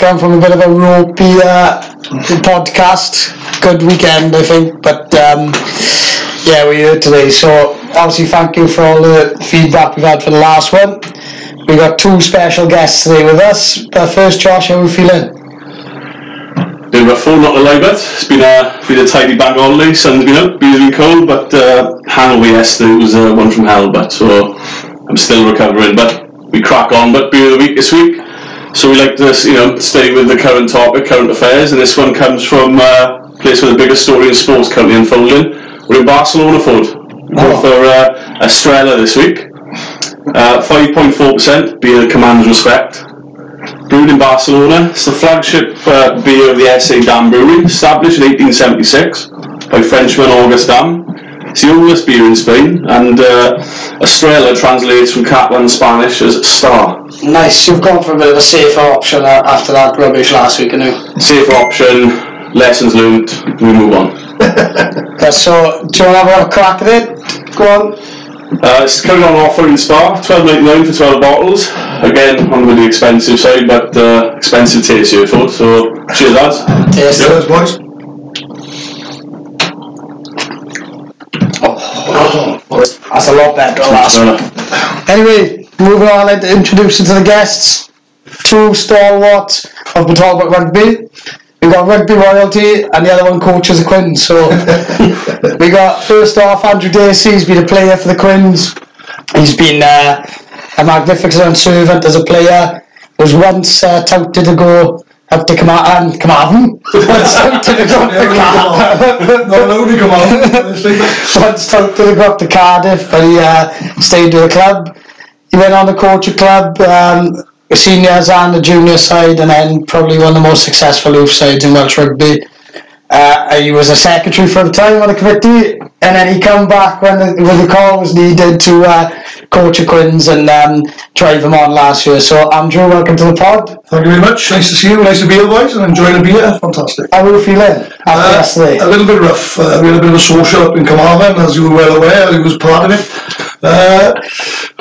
Welcome from a bit of a ropey uh, podcast. Good weekend, I think, but um, yeah, we're here today. So obviously, thank you for all the feedback we've had for the last one. We got two special guests today with us. But first, Josh, how are we feeling? Of a full not to lie but It's been a been a tidy bank holiday. Sun's been up, beer's been cold, but uh, hangover yesterday was uh, one from hell. But so I'm still recovering. But we crack on. But beer of the week this week. So we like to you know stay with the current topic, current affairs, and this one comes from uh, a place with the biggest story in sports currently unfolding. We're in Barcelona, Foard. Oh. for uh, Estrella this week. Uh, 5.4% beer commands respect. Brewed in Barcelona, it's the flagship uh, beer of the SA Damm Brewery, established in 1876 by Frenchman Auguste Damm. It's the oldest beer in Spain, and uh, Estrella translates from Catalan Spanish as star. Nice. You've gone for a bit of a safer option uh, after that rubbish last week, haven't you? Safe option, lessons learned, we move on. Uh, so, do you want to have a crack at it? Go on. Uh, it's currently on offer in Spar, twelve ninety nine for twelve bottles. Again, on the really expensive side, but uh, expensive taste here, folks. So cheers, lads. Taste. Cheers, boys. That's a lot better last. Uh, Anyway, moving on, I'd introduce you to the guests. Two stalwarts of the talk about rugby. We got rugby royalty, and the other one coaches the Quins. So we got first off Andrew Dacey. He's been a player for the Quins. He's been uh, a magnificent servant as a player. Was once uh, touted to go up to Carmarthen. Carmarthen. Once touted to go up to Carmarthen. No, nobody come on. once touted to go up to Cardiff, but he uh, stayed with the club. He went on to coach a club, um, the seniors and the junior side, and then probably one of the most successful youth sides in Welsh rugby. Uh, he was a secretary for the time on the committee, and then he come back when the, when the call was needed to uh, coach the Quins and um, drive them on last year. So, Andrew, welcome to the pod. Thank you very much. Nice to see you. Nice to be here, boys, and enjoy the beer. Fantastic. How are you feeling after Uh, yesterday? a little bit rough. Uh, we had a bit of a social up in Carmarthen, as you were well aware. He was part of it. Uh,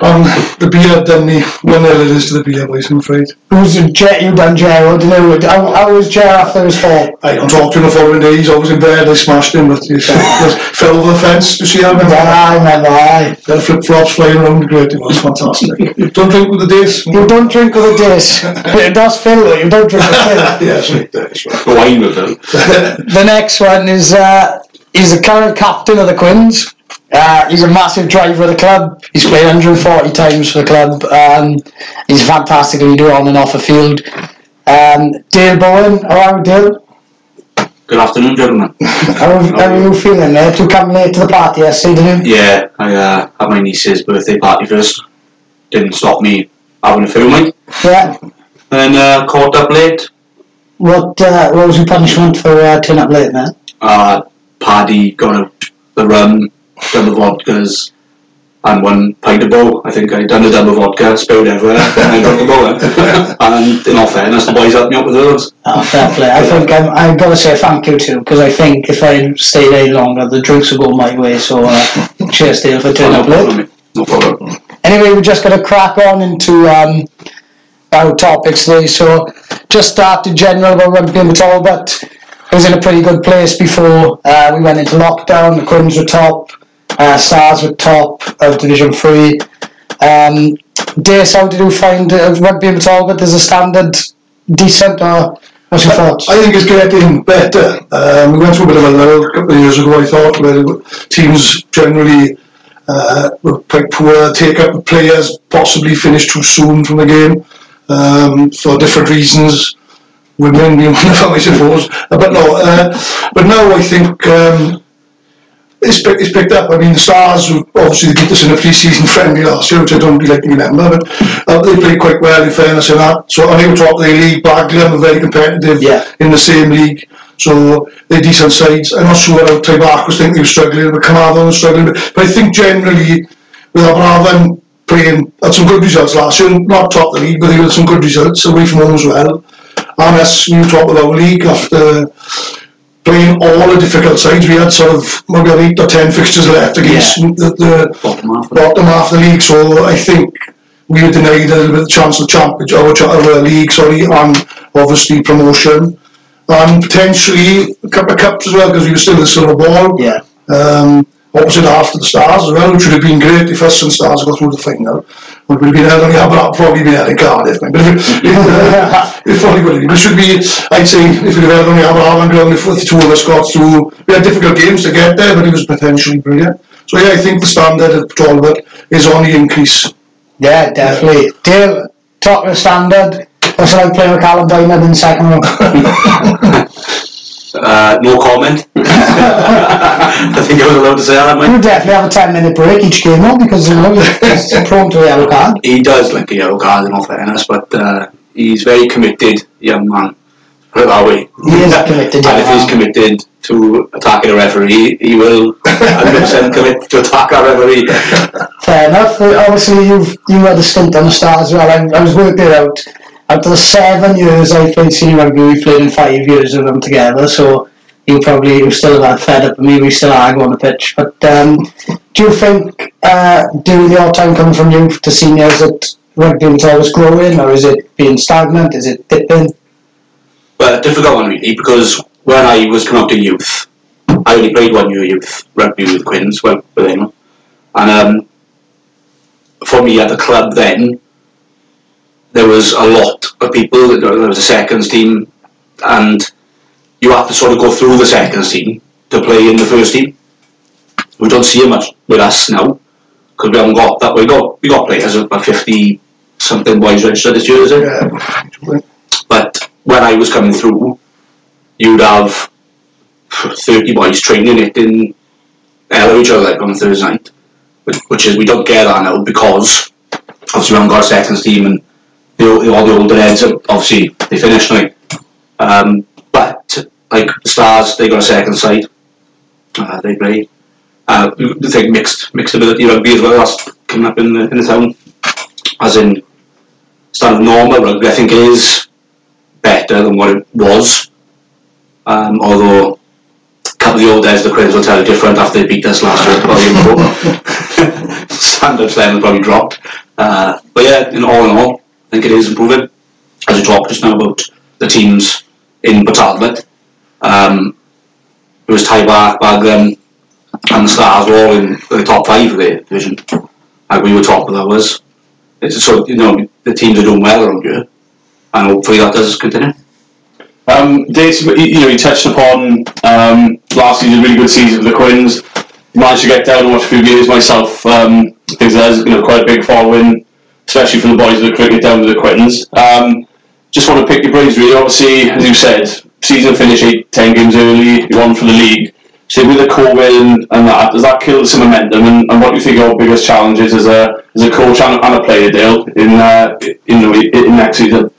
and the beer done me one nil it is to the beer, boys, I'm afraid. Who's the Jet? You done Gerald? Do you know, how, how was Jet after his fall? I don't talk to him the following day. He's always in bed. I smashed him, but he just fell over the fence. You see how I remember? I remember, aye. There flip flops flying around the great. It was fantastic. don't drink with the days. You don't drink with the dish. It does fill though, you don't drink with Phil. yes, right, that's right. wine with them. The next one is, uh, he's the current captain of the Quins. Uh, he's a massive driver of the club. He's played 140 times for the club. Um, he's a fantastic leader on and off the field. Um, Dale Bowen, how are you, Dale? Good afternoon, gentlemen. How, how are you feeling, mate? You come late to the party yesterday, didn't you? Yeah, I uh, had my niece's birthday party first. Didn't stop me having a few, mate. Yeah. And uh, caught up late. What, uh, what was your punishment for uh, turning up late, mate? Uh, Paddy got out the rum, done the vodkas, and one pint of bow. I think I done a double vodka, spilled everywhere, and I drank the bow. eh? and in all fairness, the boys helped me out with those. Oh, fair play. I think I'm, I've got to say thank you too, because I think if I stayed any longer, the drinks would go my way. So, uh, cheers, Dale, for turning no up late. problem, mate. No problem. Anyway, we're just going to crack on into um, our topics today. So, just start in general about rugby and but It was in a pretty good place before uh, we went into lockdown. The Quins were top, uh, Stars were top of Division 3. Um, Dace, how did you find uh, rugby and Talbot as a standard decent, or what's your thoughts? I think it's getting better. Um, we went through a bit of a lull a couple of years ago, I thought, where teams generally uh, were quite poor, take up players, possibly finish too soon from the game um, for different reasons. Women being one of them, I suppose. Uh, But no, uh, but now I think um, it's, pick, it's picked up. I mean, the Stars obviously they beat us in a pre-season friendly last year, which I don't really like to remember, but uh, they played quite well in fairness in that. So I think top of the league, Baglan are very competitive Yeah. in the same league. So they're decent sides. I'm not sure how Taibach was thinking he was struggling, but Carmarthen was struggling. But, but I think generally, with Aberavon playing had some good results last year, not top of the league, but they had some good results away from home as well. And us, we were top of our league after playing all the difficult sides. We had sort of maybe eight or ten fixtures left against the, the Bottom half. bottom half of the league. So I think we were denied a little bit of chance of championship, our, league, sorry, and obviously promotion. And potentially a couple of cups as well, because we were still in the silver ball. Yeah. Um, opposite after the Stars as well, which would have been great if us and Stars got through the final. Would have been held on the I'd probably been held in Cardiff. But it, it, uh, it probably would have been. It should be, I'd say, if we'd have held on the Aberavon ground, if the two of us got through, we had difficult games to get there, but it was potentially brilliant. So yeah, I think the standard at Talbot is on the increase. Yeah, definitely. Dale, talking of standard, what's it like playing with Callum Diamond in second row? Uh, no comment. I think I was allowed to say that, mate. You definitely have a 10 minute break each game, though, because you know, he's prone to a yellow card. He does like a yellow card in all fairness, but uh, he's very committed young man. Put it that way. He is committed And if he's committed to attacking a referee, he will 100% commit to attack a referee. Fair enough. Uh, Obviously, you've you had a stint on the Stars as well. I, I was working it out. Out of the seven years I played senior rugby, we played in five years of them together. So you probably you still that fed up with me. We still argue on the pitch. But um, do you think uh, during your time coming from youth to seniors that rugby was always growing, or is it being stagnant? Is it dipping? A difficult one really because when I was coming up to youth, I only played one year youth rugby with Quins, well with him. And um, for me at the club then, there was a lot of people. There was a seconds team, and you have to sort of go through the seconds team to play in the first team. We don't see it much with us now because we haven't got that. We got we got players about fifty something boys registered this year, is it? But when I was coming through, you'd have 30 boys training it in hello each other like on Thursday night, which, which is we don't get that now because obviously we haven't got a seconds team and the, all the older heads obviously they finished now. Um, but like the Stars, they got a second side. Uh, they play. Uh, I think mixed mixed ability rugby as well. That's coming up in the in the town, as in standard normal rugby. I think is better than what it was. Um, although a couple of the old days, the Quins will tell you different after they beat us last year. Probably standards then probably dropped. Uh, but yeah, in all in all, I think it is improving. As we talked just now about the teams in Batalbert, um, it was Taibach, Baglan, and the Stars were all in the top five of the division. Like we were top of ours. It's so you know the teams are doing well around here, and hopefully that does continue. Um, Dave, you you know, you touched upon um, last season, really good season for the Quins. Managed to get down and watch a few games myself. Um, I there's you know quite a big following, especially from the boys that are cricket down to the Quins. Um, just want to pick your brains, really. Obviously, as you said, season finished eight, ten games early. You won for the league. So with the COVID and, and that, does that kill some momentum? And, and what do you think your biggest challenges as a as a coach and, and a player, Dale, in uh, in, the, in next season?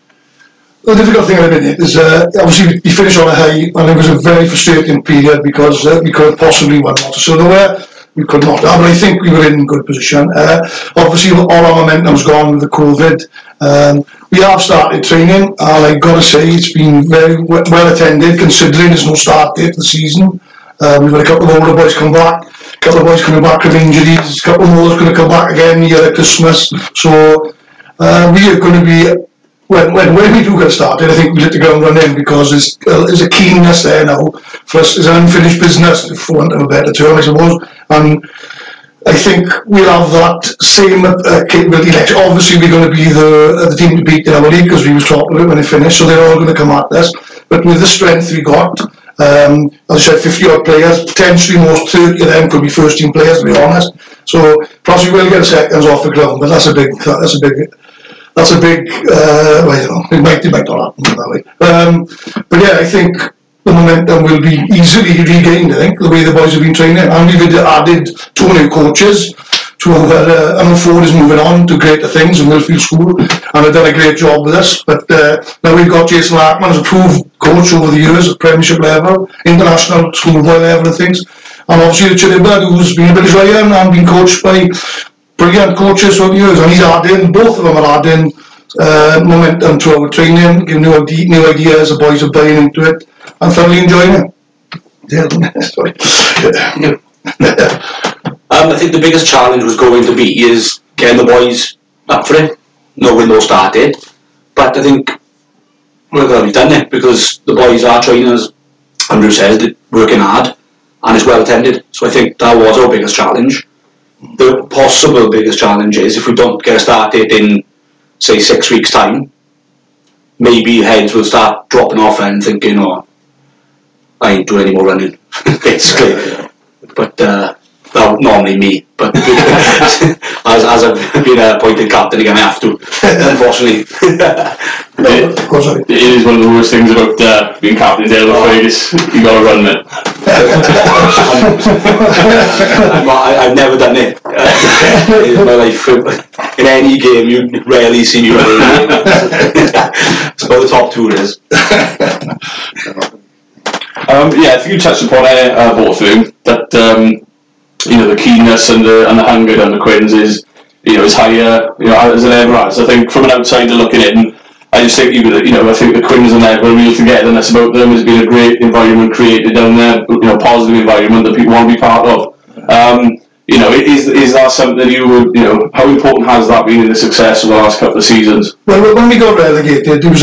The difficult thing at the minute is uh, obviously we finished on a high and it was a very frustrating period because uh, we could have possibly won so nowhere. We could not have, but I think we were in good position. Uh, obviously, all our momentum's gone with the COVID. Um, we have started training, and I've got to say it's been very well attended considering there's no start date for the season. Uh, we've had a couple of older boys come back, a couple of boys coming back with injuries, a couple more that's going to come back again near Christmas. So uh, we are going to be when, when, when we do get started, I think we hit the ground running because there's, uh, there's a keenness there now for us. It's unfinished business, for want of a better term, I suppose. And I think we'll have that same uh, capability next. Obviously, we're going to be the uh, the team to beat in our league because we was top of it when it finished, so they're all going to come at us. But with the strength we got, um, as I said, 50 odd players, potentially most 30 of them could be first team players, to be honest. So, plus we will get a seconds off the ground, but that's a big, that's a big that's a big, uh, well, it might, it might not happen that way. Um, but yeah, I think the momentum will be easily regained, I think, the way the boys have been training. And we've added two new coaches. Two of uh, Alan Ford is moving on to greater things in Millfield School and have done a great job with us. But uh, now we've got Jason Larkman as a proved coach over the years at Premiership level, international schoolboy level and things. And obviously Richard Hibbard, who's been a British Lion and been coached by brilliant coaches the years, and he's adding, both of them are adding uh, momentum to our training, giving new, ide- new ideas, the boys are buying into it, and thoroughly enjoying it. Yeah, sorry. Um, I think the biggest challenge was going to be is getting the boys up for it. no window started. But I think to be done it because the boys are trainers, Andrew says, they're working hard and it's well attended. So I think that was our biggest challenge. The possible biggest challenge is if we don't get started in, say, six weeks' time, maybe heads will start dropping off and thinking, oh, I ain't doing any more running, basically. But uh, well, normally me, but as, as I've been appointed captain again, I have to, unfortunately. No, of course, It is one of the worst things about uh, being captain there, the Fergus. You got to run it. I, I've never done it in my life. In any game, you rarely see me running. it's about the top two it is. Um, yeah, if you touched upon it, uh, both of you, that um, you know the keenness and the and the hunger down the Quins is you know is higher you know as it ever has. I think from an outsider looking in, I just think could, you know I think the Quins and a real togetherness about them. There's been a great environment created down there, you know, positive environment that people want to be part of. Um, you know, is is that something you would you know how important has that been in the success of the last couple of seasons? Well, when we got relegated, was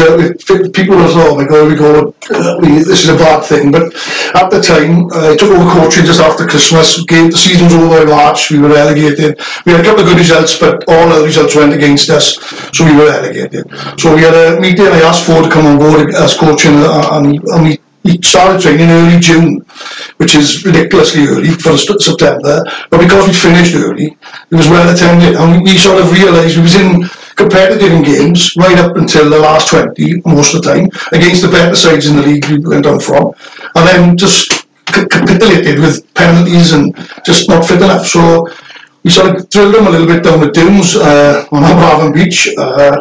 people were oh my god, we go, uh, this is a bad thing. But at the time, uh, I took over coaching just after Christmas. Game, the season was over in March. We were relegated. We had a couple of good results, but all the results went against us, so we were relegated. So we had a meeting. I asked Ford to come on board as coaching, uh, and, and we, he started training early June, which is ridiculously early for September. But because we finished early, it was well attended, and we, we sort of realised we was in competitive in games right up until the last 20 most of the time against the better sides in the league we went on from and then just capitulated with penalties and just not fit enough so we sort of drilled them a little bit down the dunes uh, on Aberavon Beach uh,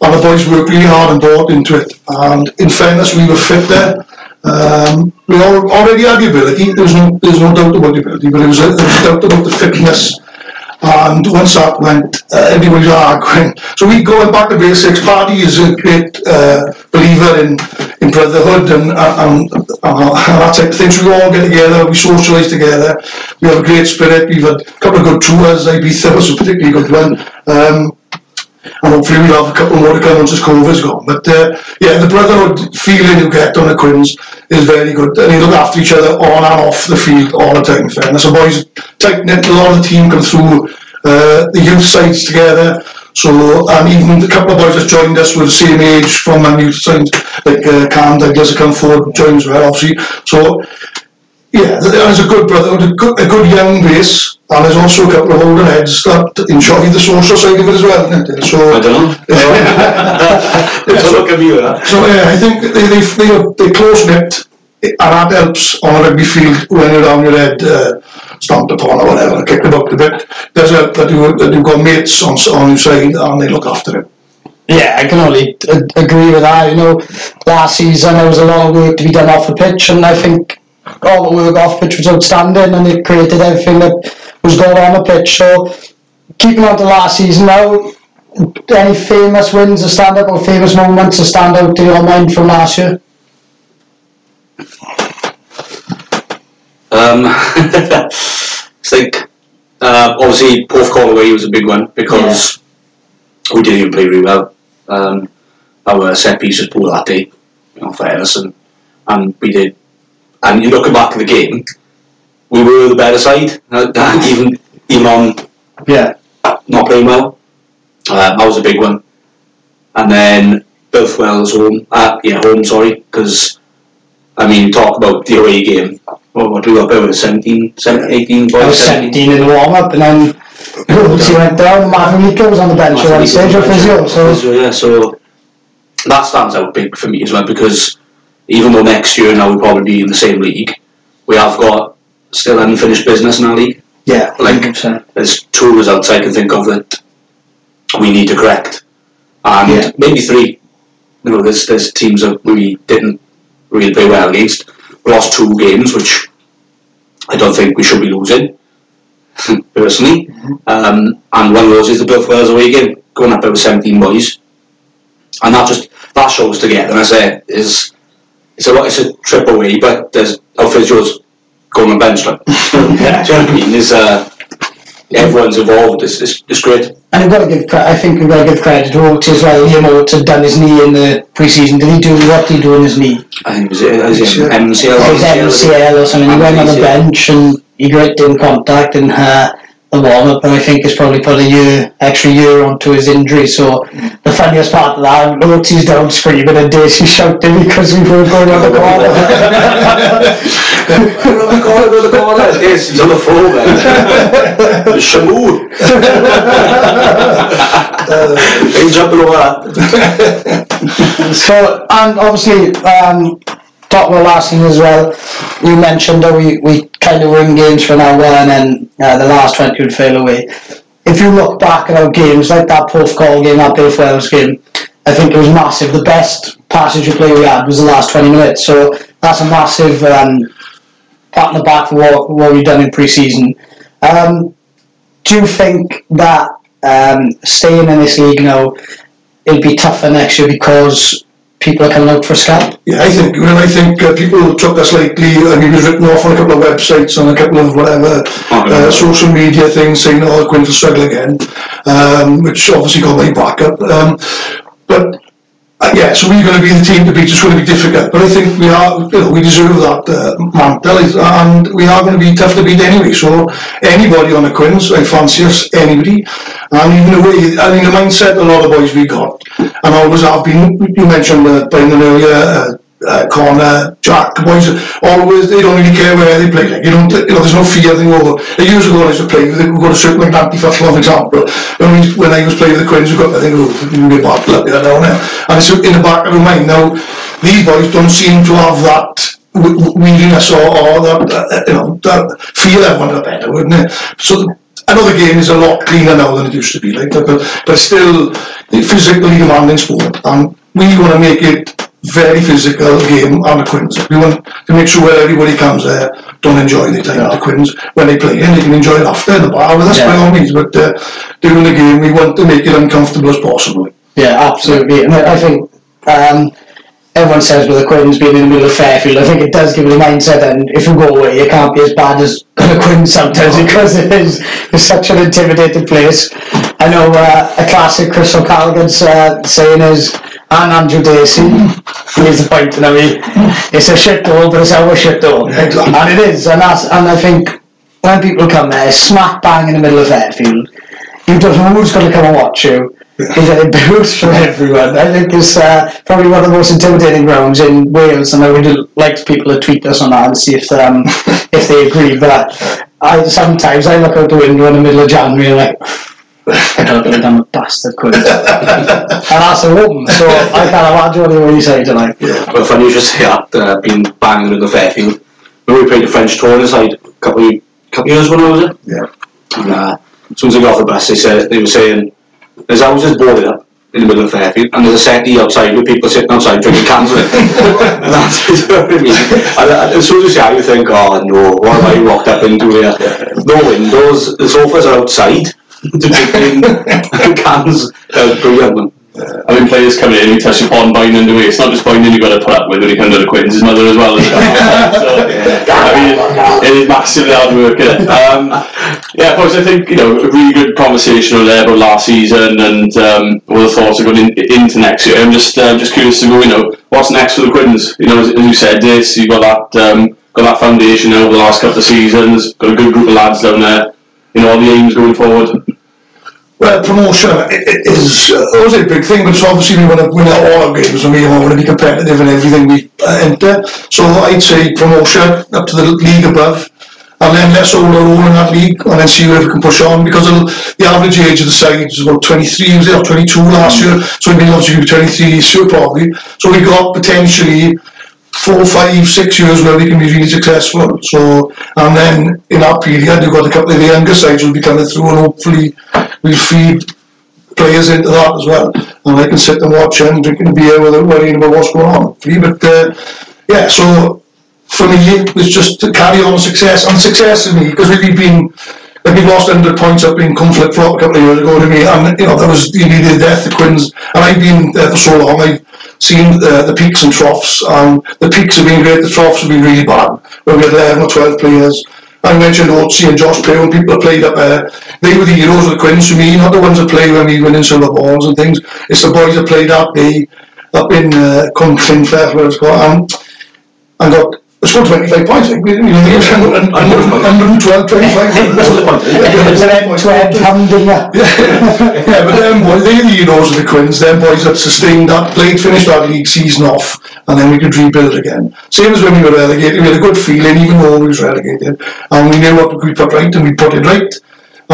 and the boys worked really hard and bought into it and in fairness we were fit there um, we al- already had the ability there's no, there's no doubt about the ability but it was, a, was doubt about the fitness and once that went, uh, everybody's arguing. So we going back to basics. Paddy is a great uh, believer in, in brotherhood and, and, and, and that type of thing. So we all get together, we socialise together. We have a great spirit. We've had a couple of good tours. Ibiza was a particularly good one. Um, and hopefully we'll have a couple more to come once this COVID's gone. But uh, yeah, the brotherhood feeling you get on the Quins is very good. And they look after each other on and off the field all the time. Fairness, the boys tight knit. A lot of the team come through uh, the youth sides together. So and even a couple of boys that joined us were the same age from my youth side, like uh, Cam Douglas, come forward, joined as well, obviously. So yeah, there's a good brotherhood, a good, a good young base, and there's also a couple of older heads that enjoy the social side of it as well. Isn't it? So I don't know. Don't look at me with that. so yeah, I think they they they are they close knit, and that helps on a rugby field when you're down your head uh, stamped upon or whatever, kicked about a bit. There's a that you that you've got mates on s- on your side and they look after it. Yeah, I can only uh, agree with that. You know, last season there was a lot of work to be done off the pitch, and I think all the work off pitch was outstanding, and it created everything that was going on the pitch. So, keeping on to last season now, any famous wins to stand up or famous moments to stand out in your mind from last year? Um, I think uh, obviously Porthcawl away was a big one because we didn't even play really well. Um, our set piece was poor that day, you know, for Ellison, and we did. And you looking back at the game, we were the better side, even on Yeah. not playing well. Uh, that was a big one. And then both Builth Wells home, uh, yeah, home, sorry, because, I mean, talk about the away game. What, what do we got about 17, 17 18 I was 17 in the warm up, and then Wolves went down. Maverick was on the bench one stage of physio. So, Physio, yeah, so that stands out big for me as well because even though next year now we'll probably be in the same league, we have got still unfinished business in our league. yeah, Like, 100%. there's two results I can think of that we need to correct, and Yeah. maybe three. You know, there's there's teams that we didn't really play well against. We lost two games, which I don't think we should be losing, personally. Um, and one of those is the Builth Wells away game, going up over 17 boys, and that just that shows together. And I say is it's a lot, it's a trip away, but there's our physios going on bench like. Do you know what I mean? There's uh, everyone's involved. It's, it's, it's great. And we've got to give, cre- I think we've got to give credit to Oates as well. Liam Oates had done his knee in the pre-season. Did he do what did he do in his knee? I think it was, it was MCL. MCL. Or his MCL or something. He went on the bench and he got in contact and uh, the warm-up, and I think it's probably put a year, extra year onto his injury. So the funniest part of that, Oates down screaming and Daisy shouting because we were going on the corner. Around the corner, around the corner. Yes, he's on the floor there. Shamoor. He's jumping over that. So, and obviously, um, talk about last thing as well. You mentioned that we, we kind of win games for now hour and then uh, the last 20 would fail away. If you look back at our games, like that Porthcawl game, that Builth Wells game, I think it was massive. The best passage of play we had was the last 20 minutes. So that's a massive um, pat on the back for what, what we've done in pre-season. Um, do you think that um, staying in this league now, it'll be tougher next year because people are coming out for scalp? Yeah, I think, well, I think uh, people took us lightly and he was written off on a couple of websites and a couple of whatever uh, social media things saying, oh, Quinn will struggle again, um, which obviously got my back up. Um, but uh, yeah, so we're going to be the team to beat. It's going to be difficult, but I think we are. You know, we deserve that uh, mantle, and we are going to be tough to beat anyway. So anybody on the Quins, I fancy us anybody, and even the way I mean the mindset a lot of boys we got, and always have been. You mentioned uh, Brendan earlier. Uh, uh, Connor, Jack, the boys always they don't really care where they play. Like you don't, you know, there's no fear. They go. They years ago I used to play. with- We got a certain like for for example. When we when I was playing with the Quins, we got I think oh, can get bad down there. And it's in the back of my mind now. These boys don't seem to have that weariness or, or that uh, you know that fear. I want a better, wouldn't it? So. The game is a lot cleaner now than it used to be, like, but, but still physically demanding sport, and we want to make it very physical game on the Quins. We want to make sure everybody comes there don't enjoy the time at the Quins when they play, and they can enjoy it after in the bar with us by all means. But uh, during the game, we want to make it uncomfortable as possible. Yeah, absolutely. And I think um, everyone says with the Quins being in the middle of Fairfield, I think it does give you the mindset that if you go away, it can't be as bad as the Quins sometimes because it is it's such an intimidating place. I know uh, a classic Chris O'Callaghan's uh, saying is, and Andrew Dacey is the point. I mean, it's a shithole, but it's our shithole. Exactly. And it is, and that's, and I think when people come there, smack bang in the middle of Fairfield, you don't know who's going to come and watch you. Yeah. Is that it boots for everyone? I think it's uh, probably one of the most intimidating grounds in Wales, and I would like people to tweet us on that and see if um, if they agree But. I sometimes I look out the window in the middle of January and like. I don't know, I'm a bastard quid. and that's a woman, so I can't imagine what they really say tonight. But funny you should say that, uh, being banged in the Fairfield. When we played the French tour inside a couple of, couple of years ago, was it? Yeah. And, uh, as soon as I got off the bus, they said they were saying there's houses boarded up in the middle of Fairfield, and there's a settee outside with people sitting outside drinking cans of it. That's you know what I mean. And, uh, as soon as you see how you think, oh no, what have I walked up into here? No windows, the sofas are outside. Drinking cans. Brilliant, man. I mean, players coming in, we touch upon binding the way. It's not just binding you've got to put up with when you come to Quins, his mother as well. Isn't it? I mean, it is massively hard work. Um, yeah, course, I think, you know, a really good conversation over there about last season and um, all the thoughts are going in, into next year. I'm just um, just curious to know, you know, what's next for the Quins? You know, as, as you said, this, you've got that, um, got that foundation over the last couple of seasons, got a good group of lads down there. You all the aims going forward. Well, promotion is uh, always a big thing, but obviously we want to win all our games and we want to be competitive in everything we uh, enter. So I'd say promotion up to the league above, and then let's our own in that league, and then see where we can push on. Because the average age of the side is about 23, was it, or 22 last year? So we've obviously 23 this year probably. So we got potentially four, five, six years where we can be really successful. So, and then in that period, you've got a couple of the younger sides will be coming through, and hopefully we'll feed players into that as well. And I can sit and watch and drinking beer without worrying about what's going on. But uh, yeah, so for me, it's just to carry on success and success in me because we've been. Like we lost 100 points up in Cwmllynfell a couple of years ago to me, and you know that was really the death of Quins. And I've been there for so long. I've seen uh, the peaks and troughs. And the peaks have been great. The troughs have been really bad. Where we had 11 or 12 players, I mentioned Oatsy and Josh Pay when people played up there. They were the heroes of the Quins for me, not the ones that play when we winning silver balls and things. It's the boys that played up the up in uh, Cwmllynfell, where it's and, and got I scored 25 points. I think. You know, 112, 25. That's the point. It was an end-to-end hand, didn't you? yeah, but them boys, they're the heroes of the Quins. Them boys that sustained that, played, finished that league season off, and then we could rebuild again. Same as when we were relegated, we had a good feeling, even though we was relegated, and we knew what we put right, and we put it right.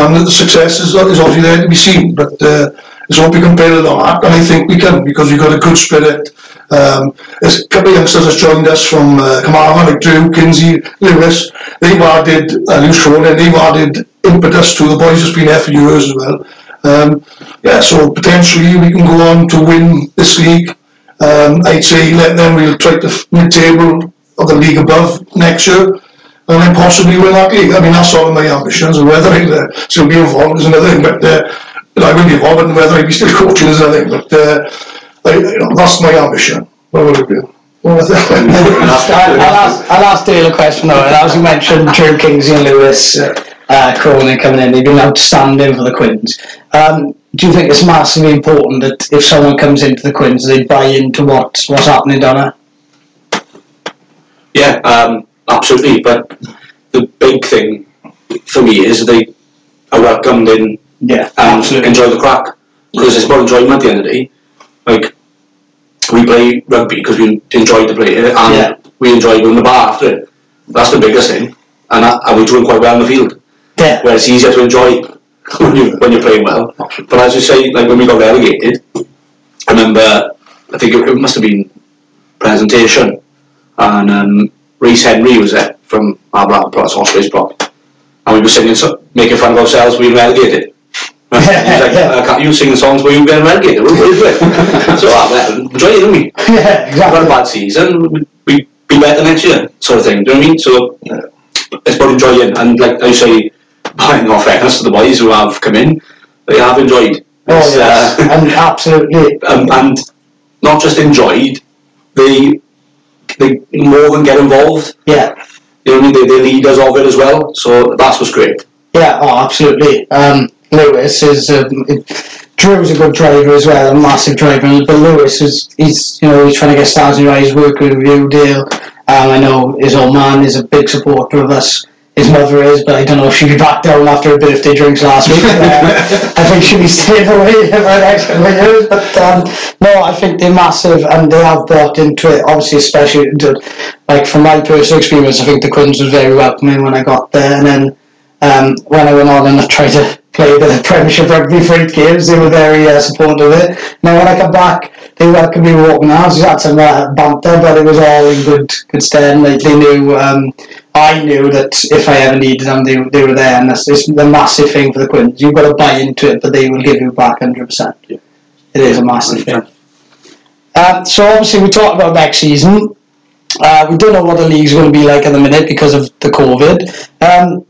And the success is, is obviously there to be seen, but uh, let's hope we can build on that, and I think we can, because we've got a good spirit. Um, there's a couple of youngsters that's joined us from uh, Carmarthen, like Drew, Kinsey, Lewis. They've added, uh, Lewis Schroeder, they've added impetus to the boys that's been there for years as well. Um, yeah, so potentially we can go on to win this league. Um, I'd say let them we'll try to mid-table of the league above next year, and then possibly win that league. I mean, that's all my ambitions, and whether I'll uh, still be involved is another thing. But uh, I will be involved, and whether I'll be still coaching is another thing. But uh, I, you know, that's my ambition. What would it be? What was that? I'll, I'll ask, I'll ask Dale a question though. And as you mentioned, Drew Kingsley and Lewis, uh, Cronin coming in, they've been outstanding for the Quins. Um, do you think it's massively important that if someone comes into the Quins, they buy into what, what's happening down there? Yeah, um, absolutely. But the big thing for me is they are welcomed in Yeah, and absolutely. enjoy the crack because it's about enjoyment at the end of the day. Like we play rugby because we enjoy to play it and Yeah. we enjoy going to the bar after it. That's the biggest thing, and, that, and we're doing quite well in the field. Yeah, Where it's easier to enjoy when you when you're playing well. But as you say, like when we got relegated, I remember I think it, it must have been presentation, and um, Reese Henry was there from our Black Plus Ospreys block, and we were singing, so, making fun of ourselves being relegated. Like, uh, can't you sing the songs where you get relegated? What is it? so, well, enjoy it, didn't we? yeah, We've had a bad season, we, we be better next year, sort of thing. Do you know what I mean? So, it's about enjoying, and like I say, buying off fairness to the boys who have come in, they have enjoyed. Oh It's, yes, uh, and absolutely. um, and not just enjoyed, they they more than get involved. Yeah, You know what I mean? They, they're leaders of it as well. So that's what's great. yeah, oh, absolutely. Um, Lewis is um, Drew's a good driver as well, a massive driver. But Lewis is he's you know he's trying to get stars in your eyes, working with you, deal. Um, I know his old man is a big supporter of us. His mother is, but I don't know if she'll be back down after her birthday drinks last week. Uh, I think she'll be staying away for the next couple of years. But um, no, I think they're massive and they have bought into it. Obviously, especially like from my personal experience, I think the Quins was very welcoming when I got there, and then um, when I went on and I tried to play the Premiership Rugby for eight games, they were very uh, supportive of it. Now when I come back, they welcomed me open arms. We had some uh, banter, but it was all in good good stead. Like they knew, um, I knew that if I ever needed them, they, they were there. And that's it's the massive thing for the Quins. You've got to buy into it, but they will give you back hundred percent. It is a massive thing. Um, so obviously we talked about next season. Uh, we don't know what the league's going to be like at the minute because of the COVID. Um,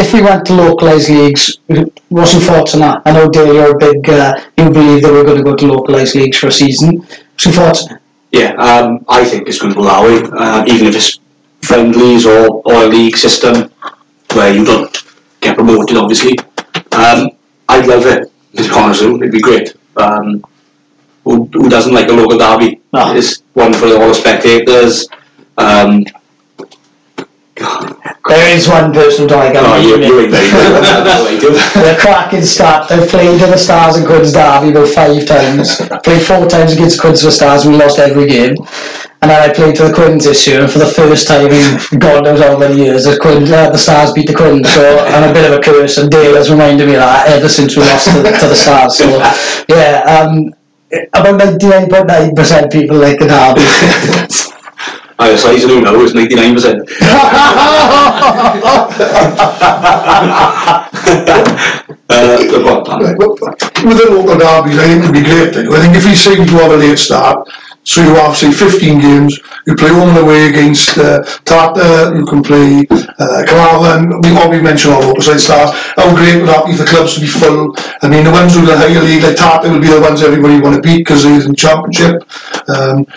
if we went to localised leagues, what's your thoughts on that? I know Dale, you're a big, uh, you believe that we're going to go to localised leagues for a season. What's your thoughts? Yeah, um, I think it's going to allow it. Uh, even if it's friendlies or, or a league system where you don't get promoted, obviously. Um, I'd love it. To honest it'd be great. Um, who, who doesn't like a local derby? No. It's one for all the spectators. Um, There is one person I oh, you, you ain't very good. I do. The cracking start. I've played to the Stars and Quins derby about five times. Played four times against Quins for Stars. We lost every game. And then I played for the Quins this year, and for the first time in God knows how many years, the, Quins, uh, the Stars beat the Quins. So I'm a bit of a curse, and Dale has reminded me of that ever since we lost to, to the Stars. So yeah, um, about 99.9% people like the derby. I was size who now is 99%. uh, what, Right, well, With the local derbies, I think it'd be great. I think if we say to have a late start, So you have, say, 15 games, you play home and away against uh, Tata, you can play uh, Carmarthen, we already mentioned all local side stars. How great would that be for clubs to be full? I mean, the ones who are the higher league, like Tata, will be the ones everybody want to beat because they're in the championship. Um,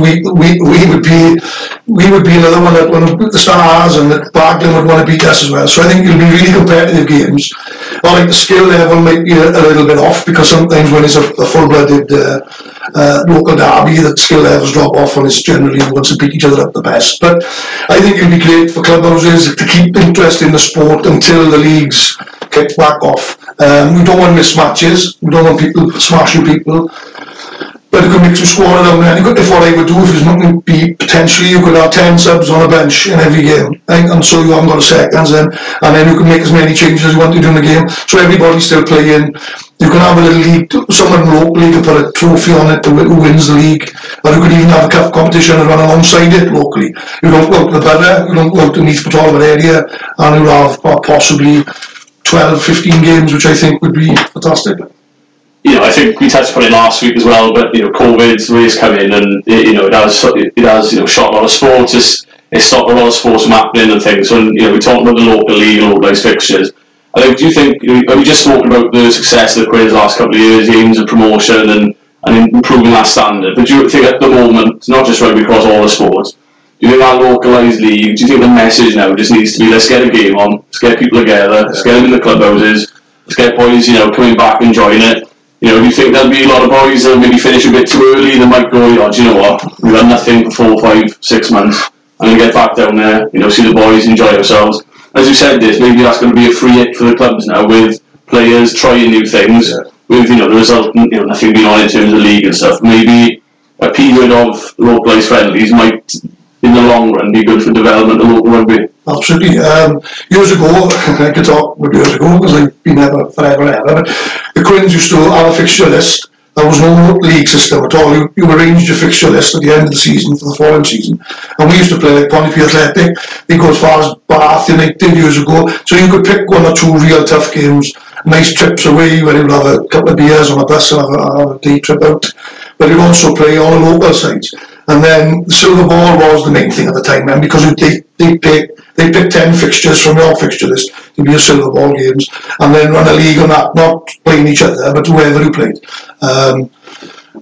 we, we, we would be we would be another one that one of the stars and that Barkley would want to beat us as well. So I think it'll be really competitive games. I like the skill level might be a, a little bit off because sometimes when it's a, a full-blooded uh, uh, local derby, that skill levels drop off and it's generally who wants to beat each other up the best. But I think it'd be great for clubhouses to keep interest in the sport until the leagues kick back off. Um, we don't want mismatches. We don't want people smashing people. But you could make a squad down there. If what I would do if it's not going to be potentially you could have ten subs on a bench in every game, and, and so you haven't got a seconds then, and then you can make as many changes as you want to do in the game. So everybody's still playing. You can have a little league. Someone locally to put a trophy on it to who wins the league, or you could even have a cup competition and run alongside it locally. You don't go to the better, you don't go to Neath Port Talbot area, and you'll have possibly 12, 15 games, which I think would be fantastic. you know, I think we touched upon it last week as well, but you know, COVID's really come in and you know it has it has you know shot a lot of sports. It's, it's stopped a lot of sports from happening and things. So you know, we talked about the local league and those fixtures. I think. Do you think? You know, we just spoken about the success of the Quins last couple of years, aims of promotion and and improving that standard. But do you think at the moment, not just rugby across all the sports, do you think that localised league? Do you think the message now just needs to be let's get a game on, let's get people together, let's get them in the clubhouses, let's get boys, you know, coming back and joining it. You know, do you think there'll be a lot of boys that maybe finish a bit too early? And they might go, oh, do you know what? We've done nothing for four, five, six months. I'm gonna get back down there. You know, see the boys enjoy ourselves. As you said, this maybe that's going to be a free hit for the clubs now with players trying new things. With you know the result, you know nothing being on in terms of league and stuff. Maybe a period of localised friendlies might, in the long run, be good for development of local rugby. Absolutely. Um, years ago, I could talk about years ago because I've been there forever and ever. But the Quins used to have a fixture list. There was no league system at all. You, you arranged your fixture list at the end of the season for the following season. And we used to play like Pontypridd Athletic. They go as far as Bath United years ago. So you could pick one or two real tough games, nice trips away where you'd have a couple of beers on a bus and have a, have a day trip out. But you'd also play all the local sides. And then the silver ball was the main thing at the time, then because they they pick they pick ten fixtures from your fixture list to be your silver ball games, and then run a league on that, not playing each other, but whoever you played. Um,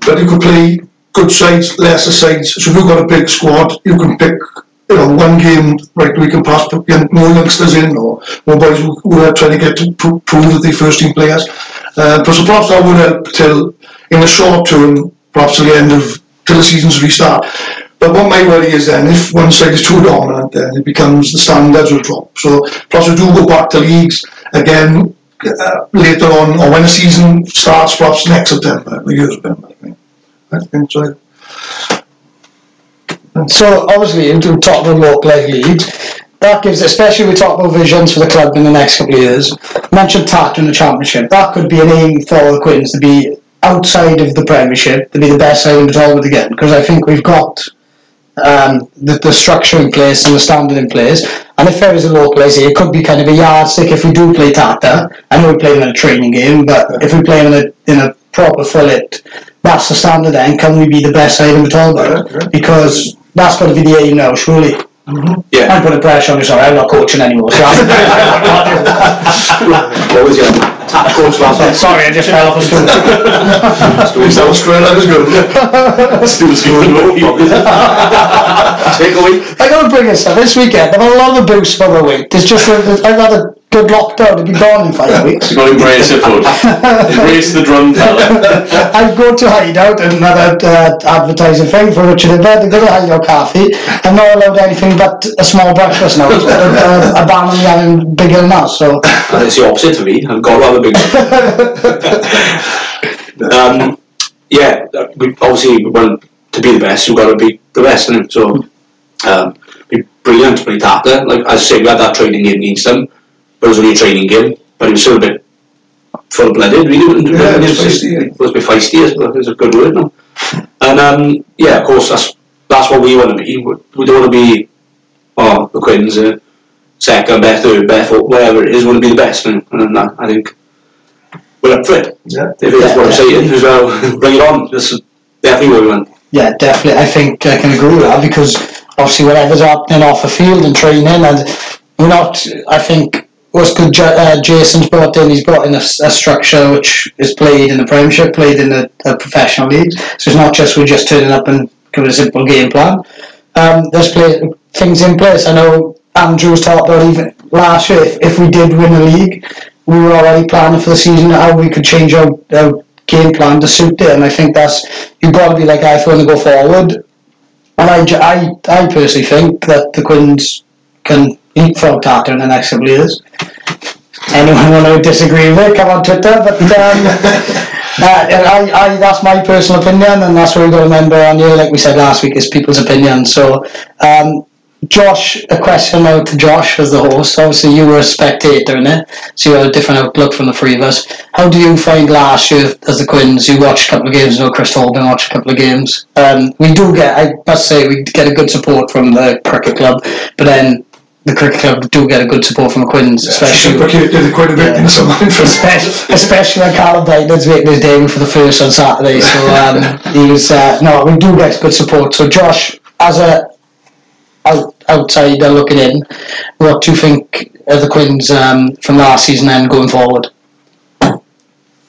but you could play good sides, lesser sides. So if you've got a big squad, you can pick you know one game right we can pass more youngsters in or more boys who, are trying to get to pro- prove that they're first team players. Uh, but so perhaps that would help till in the short term, perhaps till the end of till the seasons restart. But what my worry is then, if one side is too dominant, then it becomes the standards will drop. So perhaps we do go back to leagues again uh, later on, or when the season starts, perhaps next September, the year September. I think. I think so. So obviously, in to talk about localised leagues, that gives, especially we talk visions for the club in the next couple of years. Mentioned Tata in the championship. That could be an aim for the Quins to be outside of the Premiership, to be the best side in the tournament again. Because I think we've got um, the, the structure in place and the standard in place. And if there is a league, it could be kind of a yardstick if we do play Tata. I know we play them in a training game, but if we play them in a in a proper full it, that's the standard. Then can we be the best side in the yeah. Because that's got to be the aim now, surely. Yeah. I'm putting pressure on you, sorry, I'm not coaching anymore. So I'm, What was your attack coach last night? sorry, I just fell off a stool. That was great, that was good. Still skipping Take away. I gotta bring this up. This weekend, I've had a lot of abuse for my weight. It's just that I've had a good lockdown to be gone in five weeks. You've got to embrace it, bud. Embrace the drum fella. I go to Hideout and another uh, advertising thing for Richard Hibbard. I go to Hideout Cafe. I'm not allowed anything but a small breakfast now. uh, a ban on me having bigger than that. So And it's the opposite for me. I've got to have a big um, yeah, uh, we obviously we want to be the best. We've got to be the best, innit? So, um, be brilliant to play Tata. Like as I say, we had that training game against them, but it was only a training game. But it was still a bit full-blooded, really. wasn't it? Yeah, it was It was- feisty. It was a bit feisty. is- a good word, no? And um, yeah, of course, that's that's what we want to be. We don't want to be, oh, the Quins, uh, second, best, third, best, fourth, whatever it is. We want to be the best, and, and that, I think we're up for it. Yeah. If it's Yeah, what I'm saying as well, bring it on. This is definitely what we want. yeah, definitely. I think I can agree with that because obviously whatever's happening off the field and training, and we're not. I think what's good. Uh, Jason's brought in. He's brought in a structure which is played in the Premiership, played in the, the professional leagues. So it's not just we're just turning up and giving a simple game plan. Um, there's play, things in place. I know Andrew's talked about even last year. If, if we did win the league, we were already planning for the season how we could change our, our game plan to suit it. And I think that's you've got to be like I want to go forward. And I, I, I personally think that the Quins can leapfrog Tata in the next couple of years. Anyone want to disagree with it, come on Twitter. But um, uh, I, I, that's my personal opinion, and that's what we've got to remember on here, like we said last week, is people's opinion. So, um, Josh, a question now to Josh as the host. Obviously, you were a spectator in it, so you had a different outlook from the three of us. How do you find last year as the Quins? You watched a couple of games, no Chris Holden watched a couple of games. Um, we do get, I must say, we get a good support from the cricket club, but then the cricket club do get a good support from the Quins, especially. Reciprocated it quite a bit Yeah. in some. Especially, especially when Callum Brightman's making his debut for the first on Saturday. So um, he was uh, no, we do get good support. So Josh, as a out, outsider looking in, what do you think of the Quins um, from last season and going forward?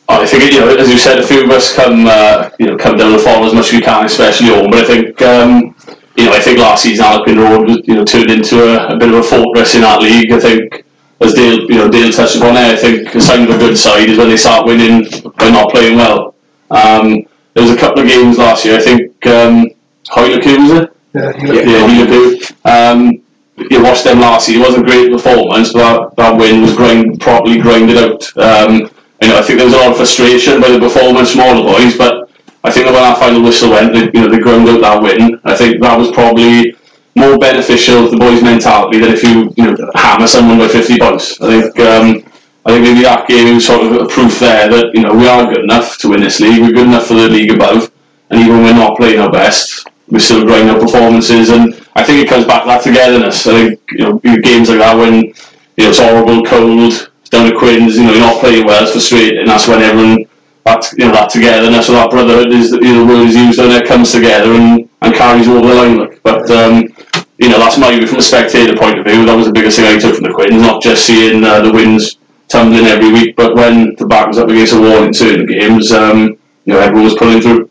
I think you know, as you said, a few of us come uh, you know come down the form as much as we can, especially home. But I think um, you know I think last season Alpine Road was you know turned into a, a bit of a fortress in that league. I think as Dale you know Dale touched upon it, I think a sign of a good side is when they start winning by not playing well. Um, there was a couple of games last year. I think um, Hoylake was it? Yeah, Yeah, yeah. Um, you watched them last year. It wasn't a great performance, but that, that win was grind, properly grinded out. Um, you know, I think there was a lot of frustration by the performance from all the boys, but I think that when that final whistle went, they, you know, they ground out that win. I think that was probably more beneficial to the boys' mentality than if you, you know, hammer someone by 50 points. I think, um, I think maybe that was sort of a proof there that, you know, we are good enough to win this league. We're good enough for the league above, and even when we're not playing our best, we're still growing our performances. And I think it comes back to that togetherness. I think you know games like that when you know it's horrible, cold, down to Quins. You know you're not playing well, it's frustrating. And that's when everyone that you know that togetherness or that brotherhood is you know the word is used when it comes together and, and carries over the line. But um, you know that's my from a spectator point of view. That was the biggest thing I took from the Quins, not just seeing uh, the wins tumbling every week, but when the back was up against the wall in certain games, um, you know everyone was pulling through.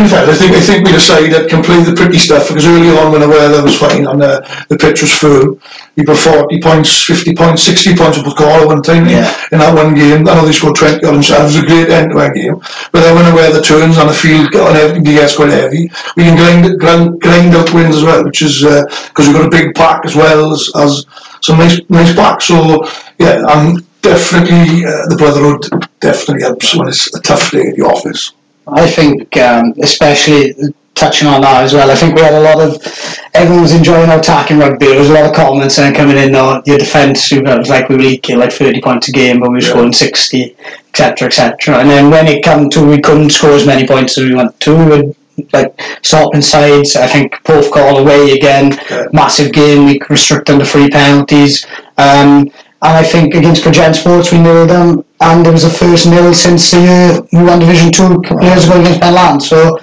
In fact, I think I think we decided can play the pretty stuff because early on when the weather was fine and the, the pitch was firm, he put 40 points, 50 points, 60 points up goal at one time in- Yeah. in that one game. I know they scored 20 on themselves. It was a great end to that game. But then when the weather turns and the field and everything gets quite heavy, we can grind, grind, grind out wins as well, which is because we've got a big pack as well as, as some nice nice pack. So yeah, and definitely uh, the brotherhood definitely helps when it's a tough day at the office. I think, um, especially touching on that as well, I think we had a lot of everyone was enjoying our attacking rugby. There was a lot of comments and coming in on your defence. It was like we were leaking like thirty points a game, but we were Yeah. scoring sixty, etc., etc. And then when it came to we couldn't score as many points as we wanted to. We would like stopping sides. I think both call away again. Yeah. Massive game. We restrict them to free penalties. Um, and I think against Progent Sports we nailed them, and it was the first nil since the year we won Division Two a couple of years ago against Penland. So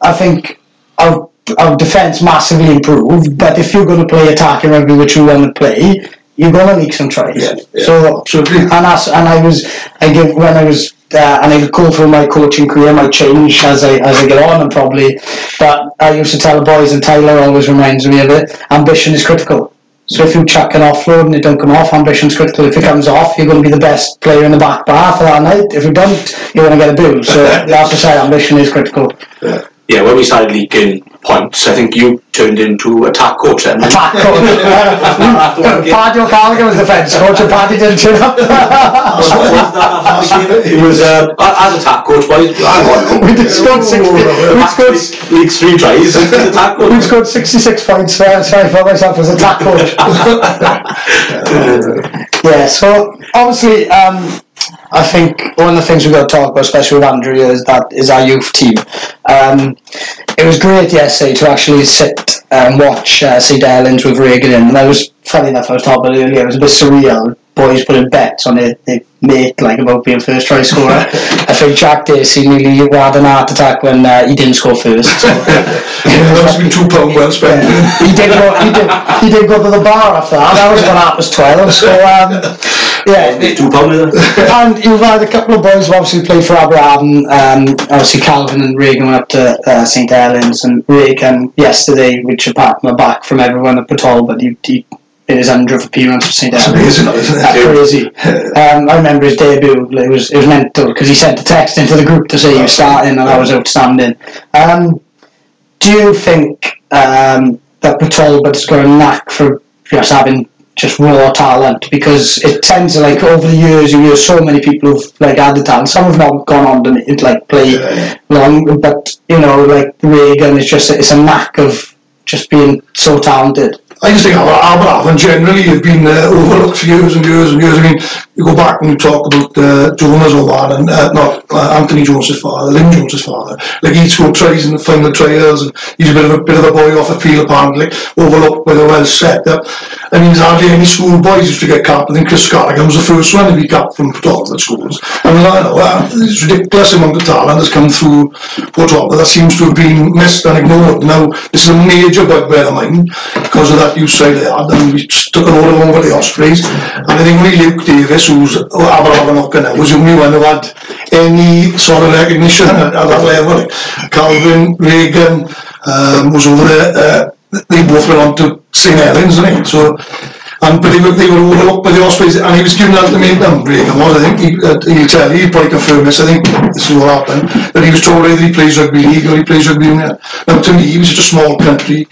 I think our our defence massively improved. But if you're going to play attacking rugby, which we want to play, you're going to make some tries. Yeah, yeah. So Absolutely. and that's and I was I give when I was uh, and I go through my coaching career might change as I as I get on and probably but I used to tell the boys and Tyler always reminds me of it ambition is critical so if you chuck an offload and it don't come off ambition is critical if it comes off you're going to be the best player in the back bar for that night. If you don't you're going to get a bill. So that's to say ambition is critical. Yeah, when we started leaking points, I think you turned into attack coach then. attack coach uh, Paddy O'Callaghan was defence coach and Paddy didn't turn up It was uh, as attack coach, boys. Hang on. we just scored 60 we scored League three tries. attack We scored 66 points, so I'm sorry for myself as attack coach. yeah, so obviously, um, I think one of the things we've got to talk about, especially with Andrew, is that is our youth team. Um, it was great yesterday to actually sit and watch uh, St. Helens with Reagan in. And I was, funny enough, I was talking about it earlier, it was a bit surreal boys putting bets on their, their mate like about being first try scorer. I think Jack Dacey nearly had an heart attack when uh, he didn't score first. So, Yeah, that must have been two pound well spent. he did go. He did. He did go to the bar after that. That was when I was twelve. So um, yeah. Two pound with it. And you've had a couple of boys who obviously played for Aberavon. Um, obviously, Calvin and Reagan went up to uh, St Helens, and Reagan yesterday, which apart a back from everyone at Patol, but he, he in his hundredth appearance for St It's Helens. amazing, that, isn't That's crazy. Um, I remember his debut. It was it was mental because he sent a text into the group to say he was starting, and that was outstanding. Um, do you think um, that Talbot's got a knack for just having just raw talent? Because it tends to like over the years you hear so many people who've like had the talent. Some have not gone on to like play Yeah. long, but you know, like Reagan is just it's a knack of just being so talented. I just think Aber- Aberavon generally have been uh, overlooked for years and years and years. I mean, you go back and you talk about uh, Jonas Oman and uh, not uh, Anthony Jones's father, Lynn Jones's father. Like he scored tries in the final trials, and he's a bit of a bit of a boy off the field apparently, overlooked by the well set up. And he's hardly any school boys used to get capped. I think Chris Scottigan was the first one to be capped from Port Talbot schools. I mean, I know uh, this ridiculous amount of talent has come through Talbot that seems to have been missed and ignored. Now, this is a major bugbear of mine because of that you say they had, and we stuck an order over the Ospreys. And I think only Luke Davis, who's Aberavon Hooker now, was the only one who had any sort of recognition at, at that level. Calvin, Reagan, um, was over there. Uh, they both went on to St Helens, didn't they? So, and but they were, they were overlooked by the Ospreys, and he was given an ultimatum. Reagan was, I think. He, uh, he'll tell you, he'll probably confirm this. I think this is what happened. That he was told either he plays rugby league or he plays rugby union. Now, to me, he was such a small country.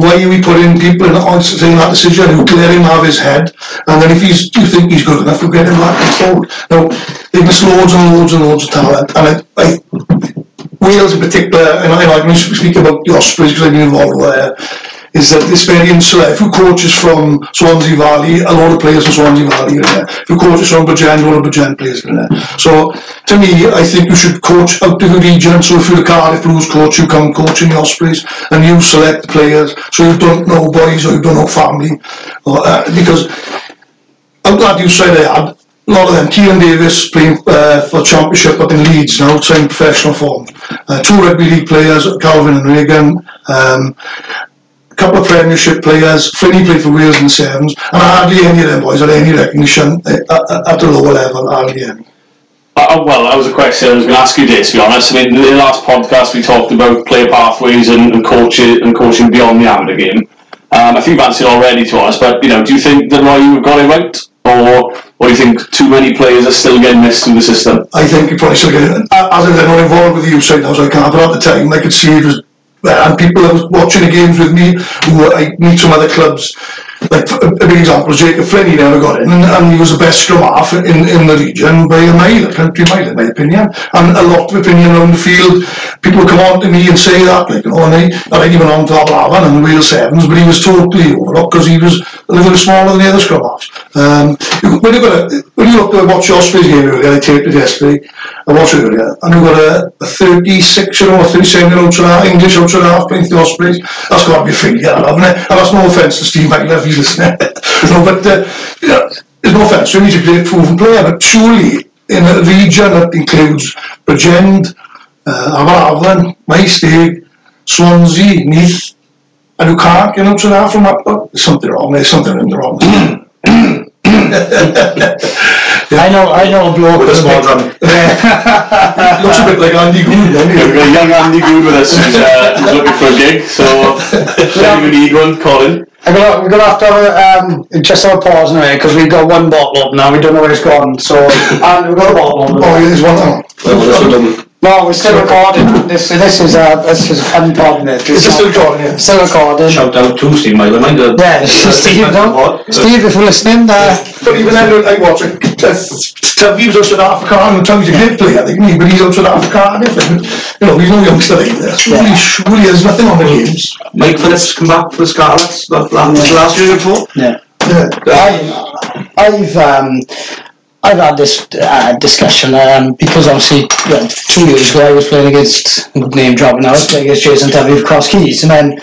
Why are we putting people in on saying that decision who clear him have his head, and then if he's, you think he's good enough, we'll get him back and forward. Now, they've missed loads and loads and loads of talent, and I, I Wales in particular, and I like when you speak about the Ospreys because I've been involved there, is that it's very insular. If coaches from Swansea Valley, a lot of players from Swansea Valley are there. If you coaches from Bridgend, a lot of Bridgend players are there. So, to me, I think you should coach out to the region. So if you're a Cardiff Blues coach, you come coaching the Ospreys and you select the players. So you don't know boys or you don't know family. Or, uh, because I'm glad you said that. A lot of them, Kieran Davis playing uh, for Championship up in Leeds now, trying professional form. Uh, two rugby league players, Calvin and Reagan. Um, a couple of Premiership players. Finney played for Wales in the sevens, and hardly any of them boys had any recognition at, at, at the lower level. Hardly any. Uh, well, that was a question I was going to ask you, Dave, to be honest. I mean, in the last podcast we talked about player pathways and, and coaching and coaching beyond the amateur game. Um, I think you've answered already to us, but you know, do you think that Roy you've got it right, or or do you think too many players are still getting missed through the system? I think you probably should get it. As I I'm not involved with the youth side now, so I can't. But at the time, I could see it was, and people was watching the games with me, who I meet from other clubs. Like a big example Jacob Flynn. He never got in, and, and he was the best scrum half in, in the region by a mile, a country mile, in my opinion. And a lot of opinion around the field. People come on to me and say that, like, you know, and I, and I even on to Aberavon and Wales Sevens, but he was totally overlooked because he was a little bit smaller than the other scrum halves. Um, when you got a, when you look at watch the Ospreys game earlier, I taped it yesterday. I watched it earlier, and we've got a, a 36 year old, 37 year old English outside half playing the Ospreys. That's got to be a failure, haven't it? And that's no offence to Steve Michael if he's listening. no, but uh, you know, there's no offence to him, a great proven player, but surely in a region that includes Bridgend, uh, Aberavon, Maesteg, Swansea, Neath, and you can't get outside half from that, oh, there's something wrong, there's something in the wrong. I know, I know a bloke With a who's small big- drum. looks a bit like Andy Gould, doesn't he? We've got young Andy Good with us who's, uh, who's looking for a gig, so if you need one, call in. I'm gonna, we're gonna have to have a, um, just have a pause now because we've got one bottle up now. We don't know where it's gone. So, and we've got a bottle open. Oh, yeah, there's one. Oh. No, we're still recording. This, this is uh, this is unpodden it. Is this still recording? Yeah. Still recording. Shout out to Steve Myler, mind the Yeah, Steve, no? Steve, if you're listening, uh, But even then, I watch it. Tubby was out South Africa, and Tubby's a great player, I think, me, but he's out South Africa, and everything. You know, he's no youngster either. Surely, surely there's nothing on the games. Mike Phillips come back for the Scarlets that last, last year before. yeah. Yeah. I, I've um, I've had this uh, discussion um, because obviously well, two years ago I was playing against good name dropping now. I was playing against Jason Tovey of Cross Keys, and then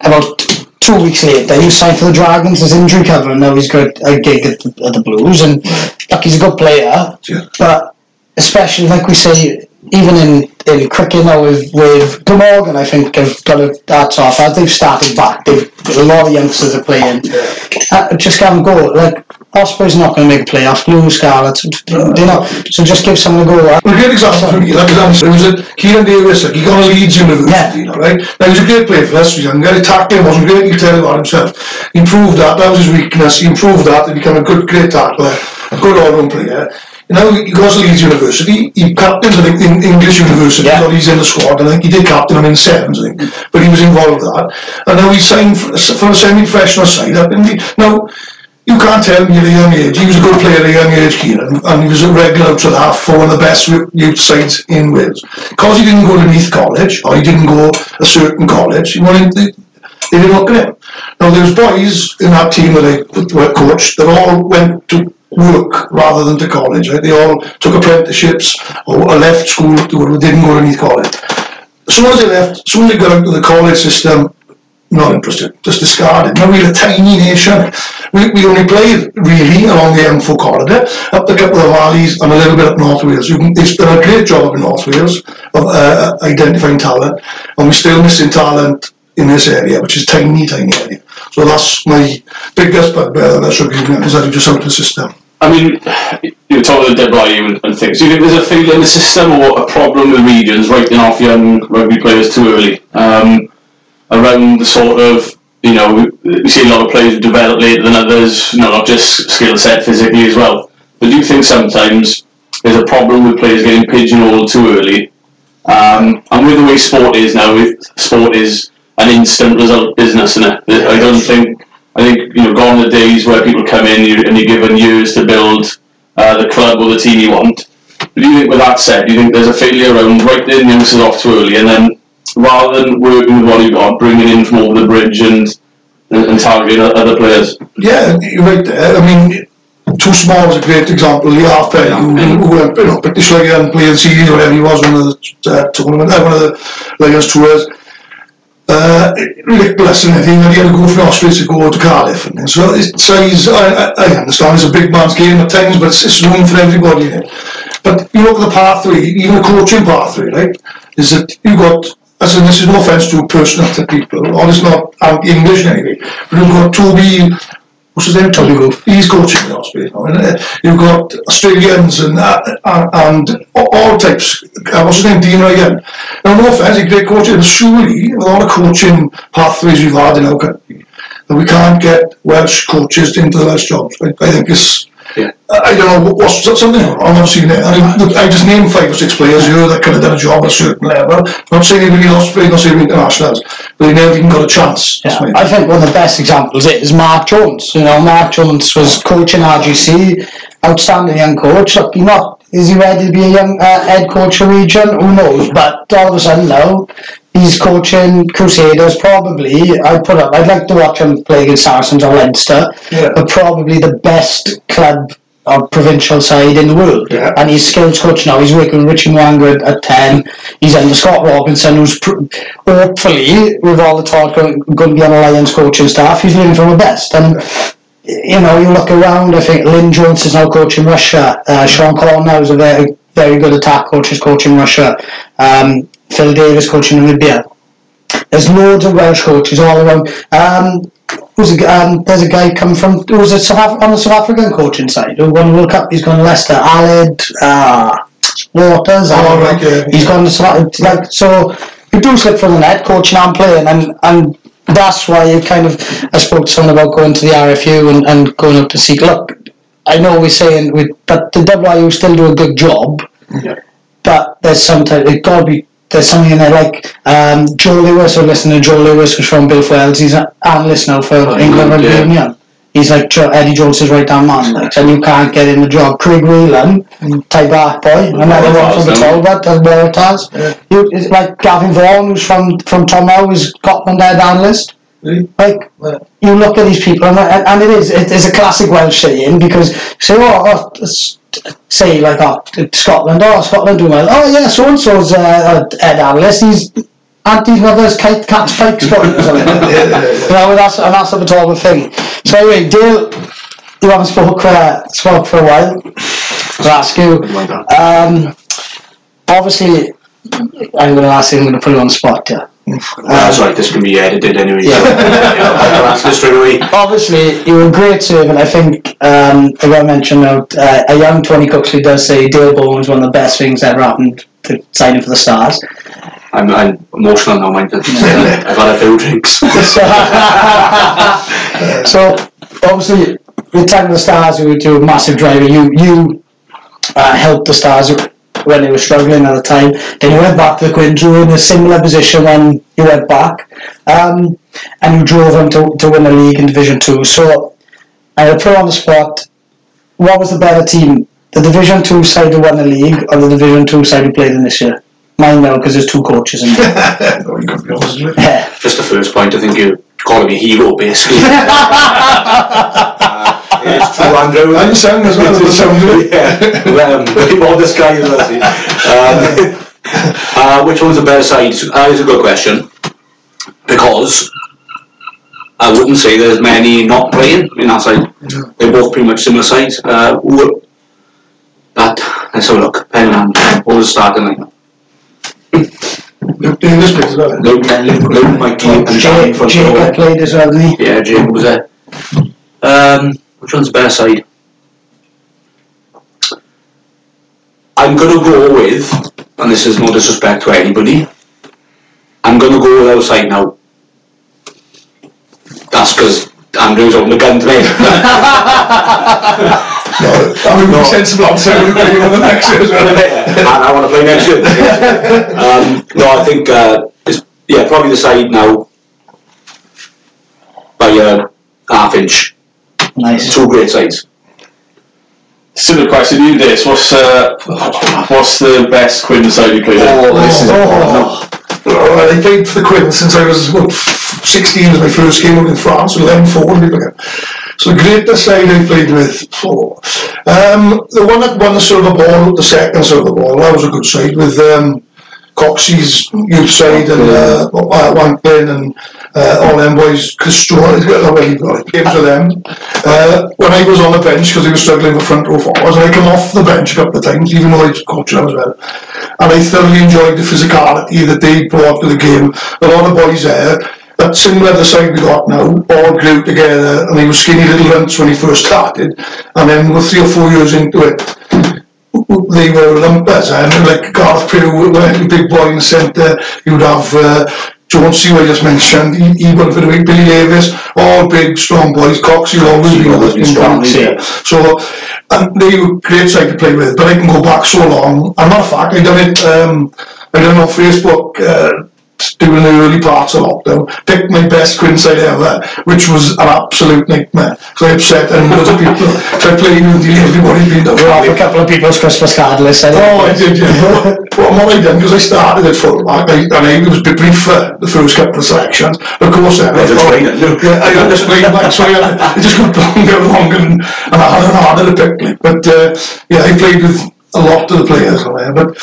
about two weeks later, he signed for the Dragons as injury cover, and now he's got a gig at the, at the Blues. And look, he's a good player, Yeah. but especially like we say, even in, in cricket now with with Glamorgan, I think have got a that's off as they've started back. They've a lot of youngsters are playing. Uh, just can't go like. Osprey's not going to make a playoff. Blue Scarlets, you know. So just give someone a go. Well, a great example for me, like example, it was at Kieran Davis, like, he got a Leeds University, Yeah. right? Now, he was a great player for us, he was younger, he tackling wasn't great, he tell about himself. He improved that, that was his weakness, he improved that, to become a good, great tackler, a good all-round player. You know, he goes to Leeds University, he captained, I think, in English University, Yeah. or he's in the squad, and I think he did captain him in sevens, I think, but he was involved with that. And now he's signed for, for a semi-professional side up, and he, now, you can't tell me at a young age. He was a good player at a young age, Kieran, and he was a regular to the half for one of the best youth sides in Wales. Because he didn't go to Neath College, or he didn't go a certain college, well, they, they didn't look at him. Now, there's boys in that team that I were coached that all went to work rather than to college. Right? They all took apprenticeships or left school, or didn't go to Neath College. As soon as they left, as soon as they got into the college system, not interested, just discarded. Now we're a tiny nation. We, we only played really along the M4 corridor, up the couple of valleys and a little bit up North Wales. You can, they've done a great job up in North Wales of uh, identifying talent, and we're still missing talent in this area, which is tiny, tiny area. So that's my biggest bugbear that should be is that you just out the system. I mean, you were talking about WRU and, and things. Do you think there's a failure in the system or a problem with regions writing off young rugby players too early? Um, around the sort of, you know, we, see a lot of players develop later than others, you know, not just skill set physically as well. But do you think sometimes there's a problem with players getting pigeonholed too early? Um, and with the way sport is now, sport is an instant result business, and I don't think I think you know gone the days where people come in you, and you're given years to build uh, the club or the team you want. But do you think, with that said, do you think there's a failure around writing youngsters off too early, and then rather than working with what you got, bringing in from over the bridge and and, and targeting other players? Yeah, you're right there. I mean, Too Small is a great example. The half player who, who went, you know, British Lion playing series, whatever he was, one of the uh, tournament, uh, one of the Lions tours. Ridiculous and everything, and he had to go from Austria to go to Cardiff. And so it's size, I, I, I understand it's a big man's game at times, but it's, it's room for everybody in it. But you look at the pathway, even a coaching pathway, right? Is that you've got, I said this is no offence to personal to people, or it's not anti-English anyway, but you've got Toby, what's his name? Toby Wolf. He's coaching the uh, you've got Australians and uh, and all, types. Uh, what's his name? Dean Ryan. Now, no offence, he's a great coach, And surely with all the coaching pathways we've had in our country, that we can't get Welsh coaches into the Welsh jobs. I, I think it's. Yeah. I I don't know what- what's something wrong. I'm not seeing it. I, mean, look, I just named five or six players here that could have done a job at a certain level. I'm not saying anybody else Ospreys, not saying internationals, but they never even got a chance. Yeah, I think one of the best examples is Mark Jones. You know, Mark Jones was coaching RGC, outstanding young coach. Look, he not is he ready to be a young uh, head coach of region? Who knows? But all of a sudden now, he's coaching Crusaders. Probably, I put up. I'd like to watch him play against Saracens or Leinster. Yeah. But probably the best club or provincial side in the world. Yeah. And he's skills coach now. He's working with Richie Mo'unga at 10. He's under Scott Robertson, who's pr- hopefully, with all the talk, going, going to be on the Lions coaching staff. He's learning from the best. And, you know, you look around, I think Lynn Jones is now coaching Russia. Uh, Sean Cornell is a very, very good attack coach, is coaching Russia. Um, Phil Davis coaching Namibia. There's loads of Welsh coaches all around. Um, who's a, um, there's a guy coming from who's a South Af- on the South African coaching side who won the World Cup. He's gone to Leicester. Aled uh, Walters. Oh, right, yeah. He's gone to South like so. You do slip from the net, coaching and playing, and and that's why you kind of. I spoke to someone about going to the RFU and, and going up to seek. Look, I know we're saying we, but the WRU still do a good job Yeah. but there's sometimes it got to be there's something in there like um, Joe Lewis or listening to Joe Lewis who's from Builth Wells he's an analyst now for Oh, England Rugby yeah. Union. He's like Eddie Jones's right hand man like, and you can't get in the job. Craig Whelan Taibach boy another one from the Talbot as Waratahs. Yeah. you, it's like Gavin Vaughan who's from from Tom Howe who's Scotland head analyst Really? like you look at these people and, and, and it is it is a classic Welsh saying because say oh, oh say like oh Scotland oh Scotland doing well oh yeah so and so's uh, Ed analyst he's Auntie's mother's kite catch fake spotting or something. you know, that's, and that's the Talbot thing. So anyway, Dale, you haven't spoke, uh, spoke for a while. I'll ask you. Um, obviously, I'm going to ask you, I'm going to put you on the spot here. That's right, this can be edited anyway. Yeah. So, yeah, I'll answer this. Obviously, you were a great servant. I think, um, I got to mention uh, a young Tony Cooksley does say Dale Bowen was one of the best things that ever happened to signing for the Stars. I'm, I'm emotional now, mind. I've had a few drinks. so obviously, with time of the stars, you were you were a massive driver. You you uh, helped the stars when they were struggling at the time. Then you went back to the Quins. You in a similar position when you went back, um, and you drove them to, to win the league in Division Two. So I will put on the spot. What was the better team? The Division Two side who won the league, or the Division Two side who played in this year? Mine now, because there's two coaches in there. no, you could be honest with Yeah. Just the first point, I think you're calling me hero, basically. It's true, Andrew. Understand as well, sound yeah. Um, very modest guy as well. Um, uh, which one's the better side? Uh, it's a good question. Because I wouldn't say there's many not playing in that side. They're both pretty much similar sides. Uh, that, let's have a look. Pen in hand. What was the starting lineup? Luke Davis plays as well. Luke, Luke, Luke Mikey, and Jake, Jake played as well, didn't he? Yeah, Jim was there. Um, which one's the better side? I'm gonna go with, and this is no disrespect to anybody. I'm gonna go with outside now. That's because Andrew's on the gun today. No, I would be sensible playing on the next year as well. and I want to play next year. um, no, I think uh, it's, yeah, probably the side now by a half inch. Nice. Two great sides. Similar question to you, Dace. What's uh, what's the best Quinn side you played in? Oh, this is Oh. Well, I played for the Quins since I was what, 16 was my first game out in France with them four people again. So the greatest side I played with, four. um, the one that won the silver ball, the second silver ball, that was a good side with um, Coxey's youth side and uh, uh, Wanklin and uh, all them boys, Castro, well, he games with them. Uh, when I was on the bench, because he was struggling with front row forwards, I come off the bench a couple of times, even though I was coaching as well. And I thoroughly enjoyed the physicality that they brought to the game. A lot of boys there, but similar the side we got now, all grew together, and they were skinny little runts when he first started, and then with three or four years into it, they were lumpers and like Garth Pugh, a big boy in the centre, you'd have uh, Jonesy, who I just mentioned, he, he went for the week, Billy Davis, all big, strong boys, Coxey always been always been strong, yeah. So, and they were great side to play with, but I can go back so long, and matter of fact, I done it, um, I done it on Facebook, uh, during the early parts of lockdown, picked my best Quinn side ever, which was an absolute nightmare. So I upset and loads of people, so I played with everybody beat up. We're off a couple of people's Christmas card list. I think. Oh, I did, yeah. But what I done, because I started at fullback, I, and I was a bit brief for the first couple of selections. Of course, then, I just thought, played it, yeah, I just played back, so I, had- it just got longer and longer, and, and harder and harder to pick. Like. But uh, yeah, I played with a lot of the players on there. But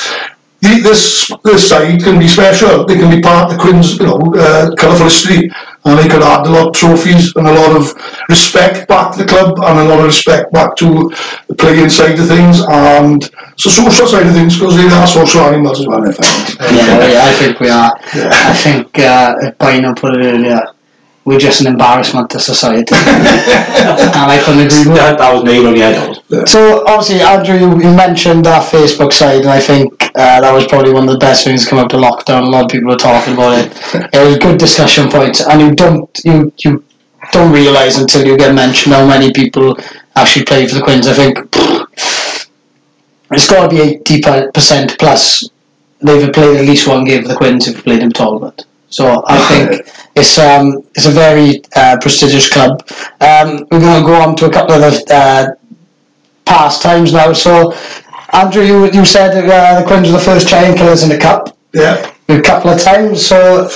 the, this this side can be special. They can be part of the Quins, you know, uh, colourful history, and they could add a lot of trophies and a lot of respect back to the club and a lot of respect back to the playing side of things and so social side of things because they are social animals as well. I think. Yeah, yeah, I think we are. I think uh, Bino put it earlier. We're just an embarrassment to society, and I couldn't agree more. That, that was nailed on the head. So obviously, Andrew, you, you mentioned that Facebook side, and I think uh, that was probably one of the best things to come out of lockdown. A lot of people were talking about it. It was good discussion points, and you don't you you don't realise until you get mentioned how many people actually play for the Quins. I think it's got to be eighty percent plus. They've played at least one game for the Quins if they played in Talbot. So I think it's um it's a very uh, prestigious club. Um, we're going to go on to a couple of the uh, past times now. So, Andrew, you, you said uh, the Quins were the first giant killers in the cup Yeah, a couple of times. So,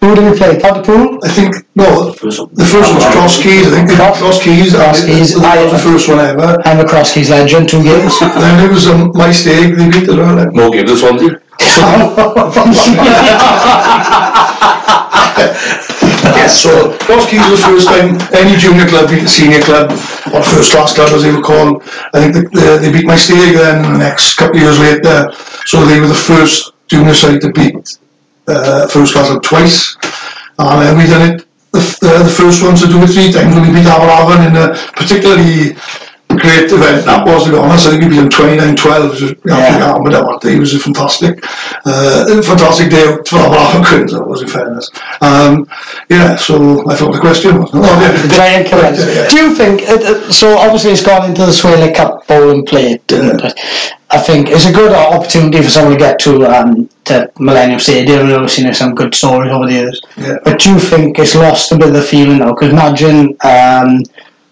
who did we play? Pontypool? I think no. First. The first one was Cross Keys. I think they Cross- Cross Keys. Cross and Keys, That was I- the first one ever. I'm a Cross Keys legend, two games. then it was a um, Maesteg. They beat the well. More games this one, yes, so was the first time any junior club beat a senior club, or first class club as they were called. I think they, beat Maesteg then the next couple of years later. So they were the first junior side to beat uh, first class club twice. And uh, we done it the, the, the first ones to do it three times when we beat Aberavon in a particularly great event that was to be honest I think beat them 29-12 you know, Yeah. but that day was a fantastic uh, a fantastic day for Aberavon Quins that was in fairness um, yeah so I thought the question was oh, yeah. Giant correct. Yeah, yeah. Do you think, uh, uh, so obviously it's gone into the Swalec Cup bowling plate, and I think it's a good opportunity for someone to get to, um, to Millennium Stadium, and obviously there's some good stories over the years. Yeah. But do you think it's lost a bit of the feeling now? Because imagine, um,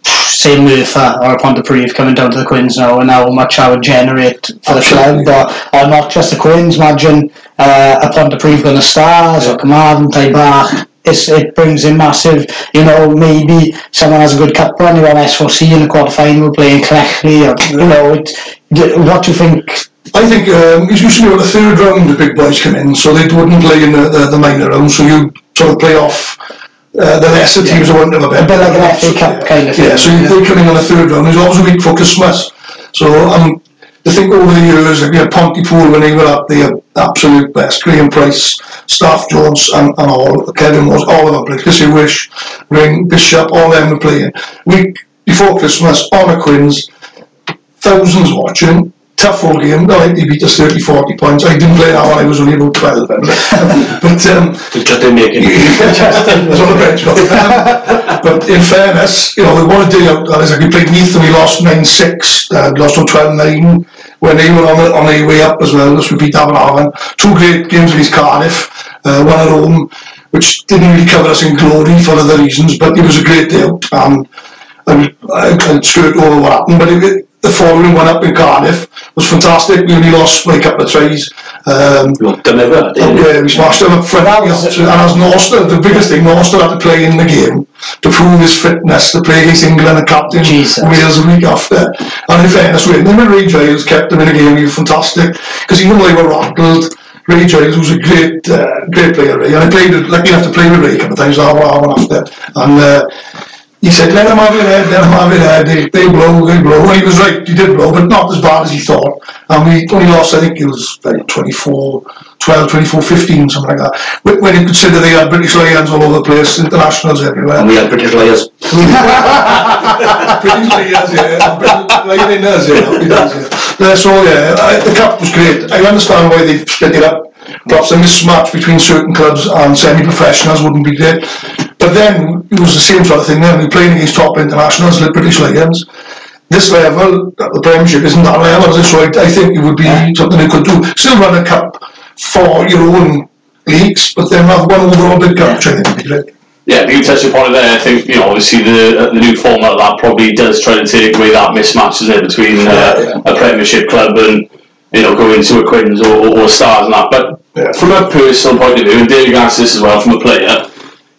say Merthyr or Pontypridd coming down to the Quins now, and how much I would generate for the club, or, or not just the Quins, imagine uh, a Pontypridd going to Stars or Carmarthen, Taibach. It's, it brings in massive, you know, maybe someone has a good cup run, you want S4C in the quarter final playing Clechley, or, you know, it, what do you think? I think um, it's usually on the third round the big boys come in, so they wouldn't play in the, the, the minor round, so you sort of play off uh, the lesser teams that wouldn't have a A bit like an FA Cup kind of thing. Yeah, so you, they come in on the third round. There's always a week for Christmas. So um, I think over the years, like, you know, Pontypool when they were up, they had absolute best. Graham Price, Staff Jones, and, and all. Kevin was all of them played. Chrissy Wish, Ring, Bishop, all them were playing. Week before Christmas, on a Quins, thousands watching. Tough all game. No, they beat us 30, 40 points. I didn't play that one. I was only about 12. but um, Just didn't make it. it was on the bench. But, but in fairness, you know, we won a day out. That is, like we played Neath and we lost 9 6, uh, lost on 12 9 when they were on, the, on their way up as well. We beat Aberavon. Two great games against Cardiff, uh, one at home, which didn't really cover us in glory for other reasons, but it was a great day out. And I, I can't skirt over what happened, but it, the following one up in Cardiff was fantastic. We only lost by a couple of tries. Um, We won't deliver, Oh, yeah, we smashed him up front. That you was- know, and as Norster, the biggest thing, Norster had to play in the game to prove his fitness to play against England and captain Jesus. Wales a week after. And in fairness, we him and Ray Giles kept him in the game. He was fantastic because even though they were rattled, Ray Giles was a great, uh, great player. Ray, and I played with- lucky enough to play with Ray a couple of times. I one after, and. Uh, he said, let him have it head, let them have it head, uh, they, they blow, they blow. And he was right, he did blow, but not as bad as he thought. And we only lost, I think it was like 24, 12, 24, 15, something like that. When when you consider they had British Lions all over the place, internationals everywhere. And we had British Liars. British Lions, yeah. British Lioners, yeah. he yeah. Yeah, So, yeah, I, the cup was great. I understand why they've split it up. Perhaps a mismatch between certain clubs and semi-professionals wouldn't be great. But then, it was the same sort of thing then. We were playing against top internationals like British Lions. This level, the Premiership, isn't that level, is it? So I, think it would be something they could do. Still run a cup for your own leagues, but then have one overall big cup, which I think would be great. Yeah, you touched upon it there. I think you know, obviously the the new format that probably does try to take away that mismatch, isn't it, between uh, a Premiership club and you know going to a Quins or, or, or Stars and that. But Yeah. from a personal point of view, and David asked this as well from a player,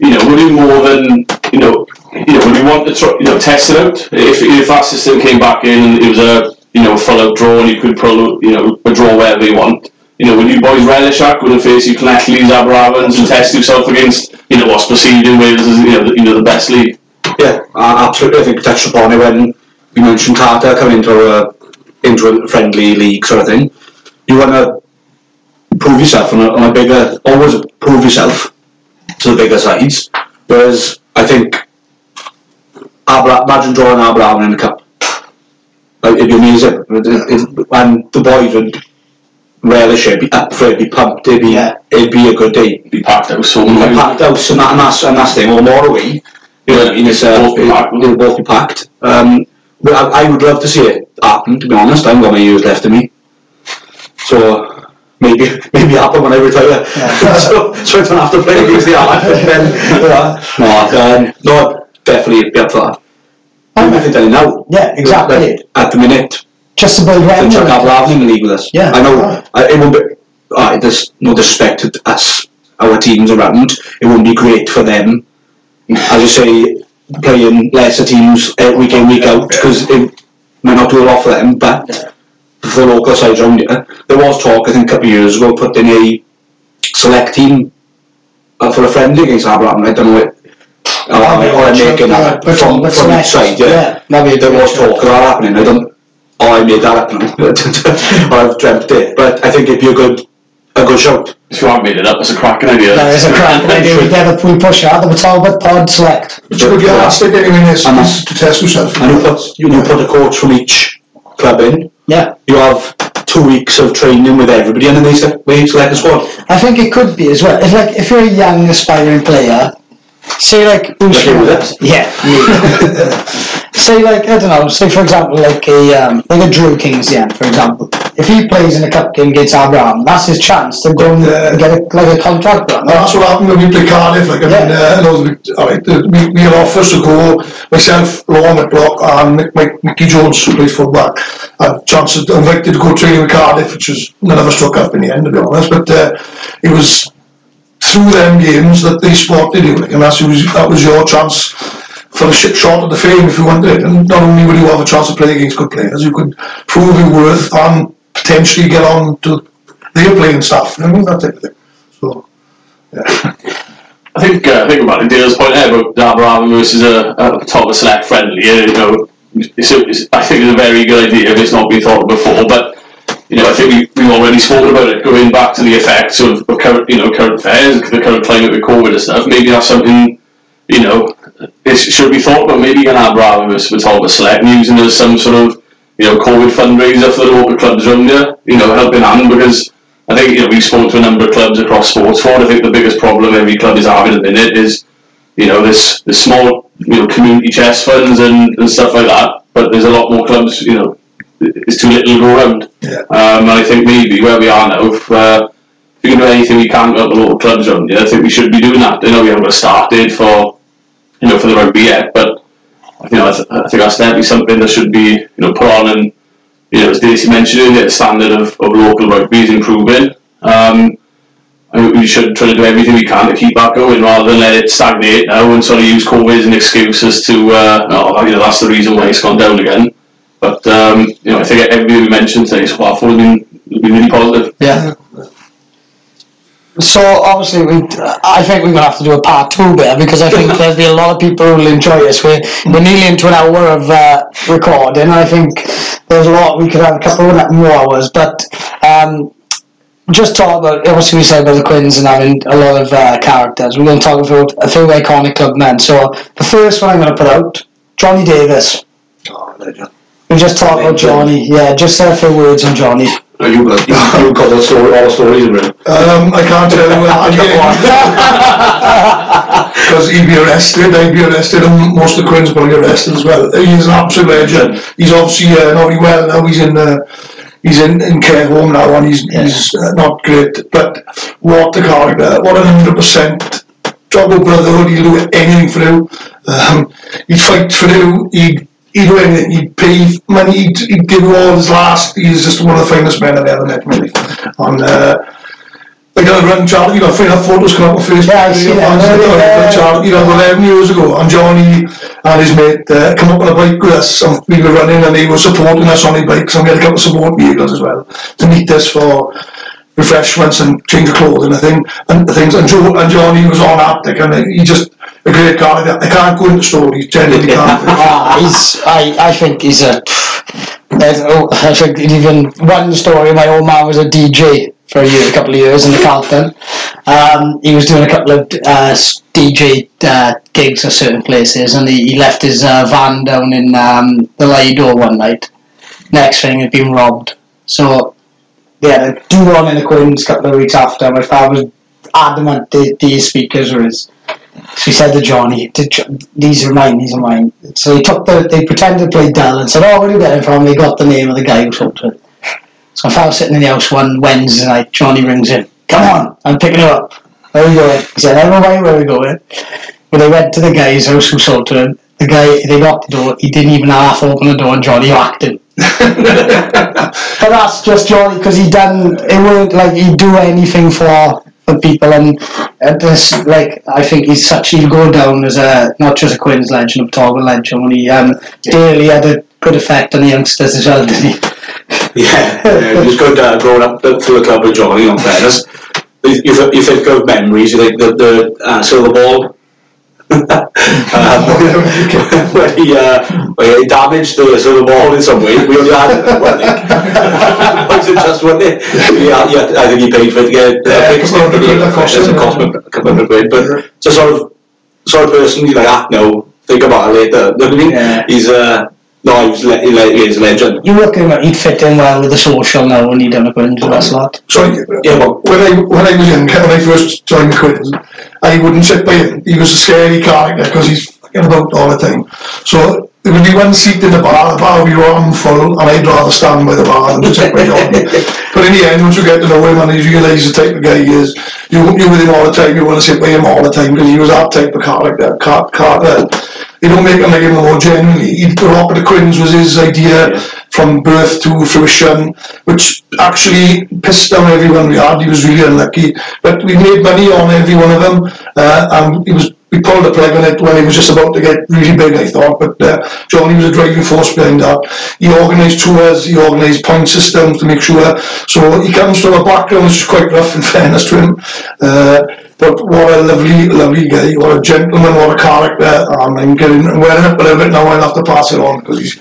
you know, would you more than you know, you know, would you want to try, you know test it out if if that system came back in and it was a you know full out draw and you could pull you know a draw wherever you want. You know, would you boys relish that? Going to face you Connectleys, Aberavons and test yourself against, you know, what's perceived in Wales as, you know, the, you know, the best league? Yeah, uh, absolutely. I think we touched upon it when we mentioned Carter coming into a into a friendly league sort of thing. You want to prove yourself on a, on a bigger, always prove yourself to the bigger sides. Whereas I think Abra, imagine drawing Aberavon in the cup. Like, it'd be amazing. And the boys would relish it, be up for it, be pumped. It'd be, Yeah. it'd be a good day. Be packed out so We've much. packed out, and, that, and that's and that's the thing. Or more away, you know, in this, uh, Both be packed. they'll both be packed. Um, but I, I would love to see it happen. To be honest, I've got my years left of me, so maybe maybe happen when I retire. so, so I don't have to play against the Art. then, yeah. No, um, no, definitely be up for that. I'm telling now. Yeah, exactly. Like, at the minute, Just to build revenue. Chuck Aberavon in the league with us. Yeah. I know. Right. I, it won't be. Uh, there's no disrespect to us, our teams around. It won't be great for them, as you say, playing lesser teams uh, week in week out because it might not do a lot for them. But for the local sides round here. There was talk, I think, a couple of years ago, putting a select team uh, for a friendly against Aberavon. I don't know it. Uh, or I'm making Yeah, that but from, but from select, each side, yeah. yeah, maybe a there was talk of that happening. I don't. Oh, I made that happen. or I've dreamt it. But I think it'd be a good, a good shout. If you haven't made it up, it's a cracking idea. That is a crap idea. We never we push out the Talbot Pod Select. It's a good yardstick anyway, this, And this to test yourself. And you put you put a coach from each club in. Yeah, You have two weeks of training with everybody, and then they se- they select a squad. I think it could be as well. If like if you're a young aspiring player, say like Bruce Like you with Willis- us? yeah, yeah. say like I don't know. Say for example, like a um, like a Drew Kingsyan, for example. If he plays in a cup game against Aberavon, that's his chance to go and Yeah. get a, like a contract. And that's what happened when we played Cardiff. Like, I mean, Yeah. uh, I know the, all right, we, we had offers to go, myself, Law McBlock, and Mick, Mick, Mickey Jones, who plays football. Had chances invited to go training with Cardiff, which was none of us took up in the end, to be honest. But uh, it was through them games that they spotted you, like, and that's, was, that was your chance for a shit shot at the fame if you wanted it. And not only would you have a chance to play against good players, you could prove your worth and potentially get on to the playing stuff. you know, that type of thing. So, yeah. I think uh, I think about the Dale's point there about Aberavon versus a, a top of select friendly. You know, it's a, it's, I think it's a very good idea if it's not been thought of before. But you know, I think we we've already spoken about it going back to the effects of, of current you know current affairs, the current climate with COVID and stuff. Maybe that's something you know it should be thought about. Maybe an Aberavon versus top of select and using as some sort of you know COVID fundraiser for the local clubs around here. You know, helping hand because. I think you know we've spoken to a number of clubs across sports for. I think the biggest problem every club is having at the minute is you know this this small you know community chess funds and, and stuff like that. But there's a lot more clubs. You know, it's too little to go around. Yeah. Um, and I think maybe where we are now, if, uh, if we can do anything we can to help the local clubs around here, I think we should be doing that. I know we haven't got a start date for you know for the rugby yet, but you know I, th- I think that's definitely something that should be you know put on and you know, as Daisy mentioned earlier, the standard of, of local rugby is improving. Um, I think we should try to do everything we can to keep that going rather than let it stagnate now and sort of use COVID as an excuse as to, uh, oh, you know, that's the reason why it's gone down again. But, um, you know, I think everything we mentioned today so far has been, been really positive. Yeah. So obviously, we I think we're gonna have to do a part two there because I think there'll be a lot of people who'll enjoy this. We're we're nearly into an hour of uh, recording. I think there's a lot we could have a couple of more hours, but um, just talk about obviously we said about the Quins and having a lot of uh, characters. We're going to talk about a few iconic club men. So the first one I'm going to put out, Johnny Davis. Oh, legend. We just talk about Johnny. Yeah, just say a few words on Johnny. No, you got you, you got the story, all the stories in it. Um, I can't tell you that because he'd be arrested. I'd be arrested, and most of the Quins will be arrested as well. He's an absolute legend. He's obviously uh, not very well now. He's in uh, he's in, in care home now, and he's he's uh, not great. But what a character! What an hundred percent Joggo brotherhood. He'd do anything for you. Um, he'd fight for you. He'd he'd anything. He'd pay money. He'd, he'd give all his last. He's just one of the finest men I've ever met, really. And uh, I got a run Charlie, you know, three photos come up on Facebook. Yeah, I see that. Yeah, Charlie, you know, 11 years ago, and Johnny and his mate uh, come up on a bike with us, and we were running, and they were supporting us on the bikes, and we had a couple of support vehicles as well to meet us for refreshments and change of clothing, I think, and things. And Joe and Johnny was on like, and he just a great guy. I can't go into stories, genuinely can't. Ah, he's, I, I think he's a. there's- oh, I think even one story. My old man was a DJ for a year, a couple of years in the Carlton. Um, he was doing a couple of uh, DJ uh, gigs at certain places, and he, he left his uh, van down in um, the Lido one night. Next thing, he'd been robbed. So, yeah, the do one in the Quins a couple of weeks after. My father was adamant that these speakers were his. So he said to Johnny, "These are mine. These are mine." So he took the. They pretended to play Dell and said, "Oh, where do you get it from?" They got the name of the guy who sold to it. So my was sitting in the house one Wednesday night, Johnny rings in. Come on, I'm picking you up. Where are we going? He said, I don't know where we're going. But they went to the guy's house who sold to him. The guy, they knocked the door. He didn't even half open the door, and Johnny whacked him. But that's just Johnny because he done. It weren't like he'd do anything for for people, and uh, this like I think he's such. He'll go down as a not just a Queen's legend, but all legend. When he um, really had a good effect on the youngsters as well, didn't he? Yeah, yeah, was good uh, growing up through the club with Johnny, on fairness. You, you, th- you think of memories, you think the, the uh, silver ball. Um, when he, uh, when he damaged the silver ball in some way, we only had one nick. Was it just one nick? Yeah, yeah, I think he paid for it to get it Yeah, fixed. couple hundred didn't he? quid that cost It cost him a couple hundred quid, but it's a sort of sort of person you like, ah, no, think about it later. You know what I mean? Yeah. He's uh, no, he was le- he, le- he is a legend. You reckon that he'd fit in well with the social now when he done a Quins with us lot? So Yeah, well, when I when I was younger, when I first joined the Quins, I wouldn't sit by him. He was a scary character because he's fucking about all the time. So there would be one seat in the bar, the bar would be arm full, and I'd rather stand by the bar than to sit by John. but in the end, once you get to know him and you realise the type of guy he is, you you with him all the time, you want to sit by him all the time because he was that type of character. Car- character. They don't make him like him more genuinely. He grew up at the Quins was his idea from birth to fruition, which actually pissed down everyone we had. He was really unlucky, but we made money on every one of them, uh, and he was. We pulled the plug on it when it was just about to get really big, I thought. But uh, Johnny was a driving force behind that. He organised tours, he organised point systems to make sure. So he comes from a background which is quite rough, in fairness to him. Uh, but what a lovely, lovely guy, what a gentleman, what a character. Um, I'm getting wearing up a little bit now, I'll have to pass it on because he's.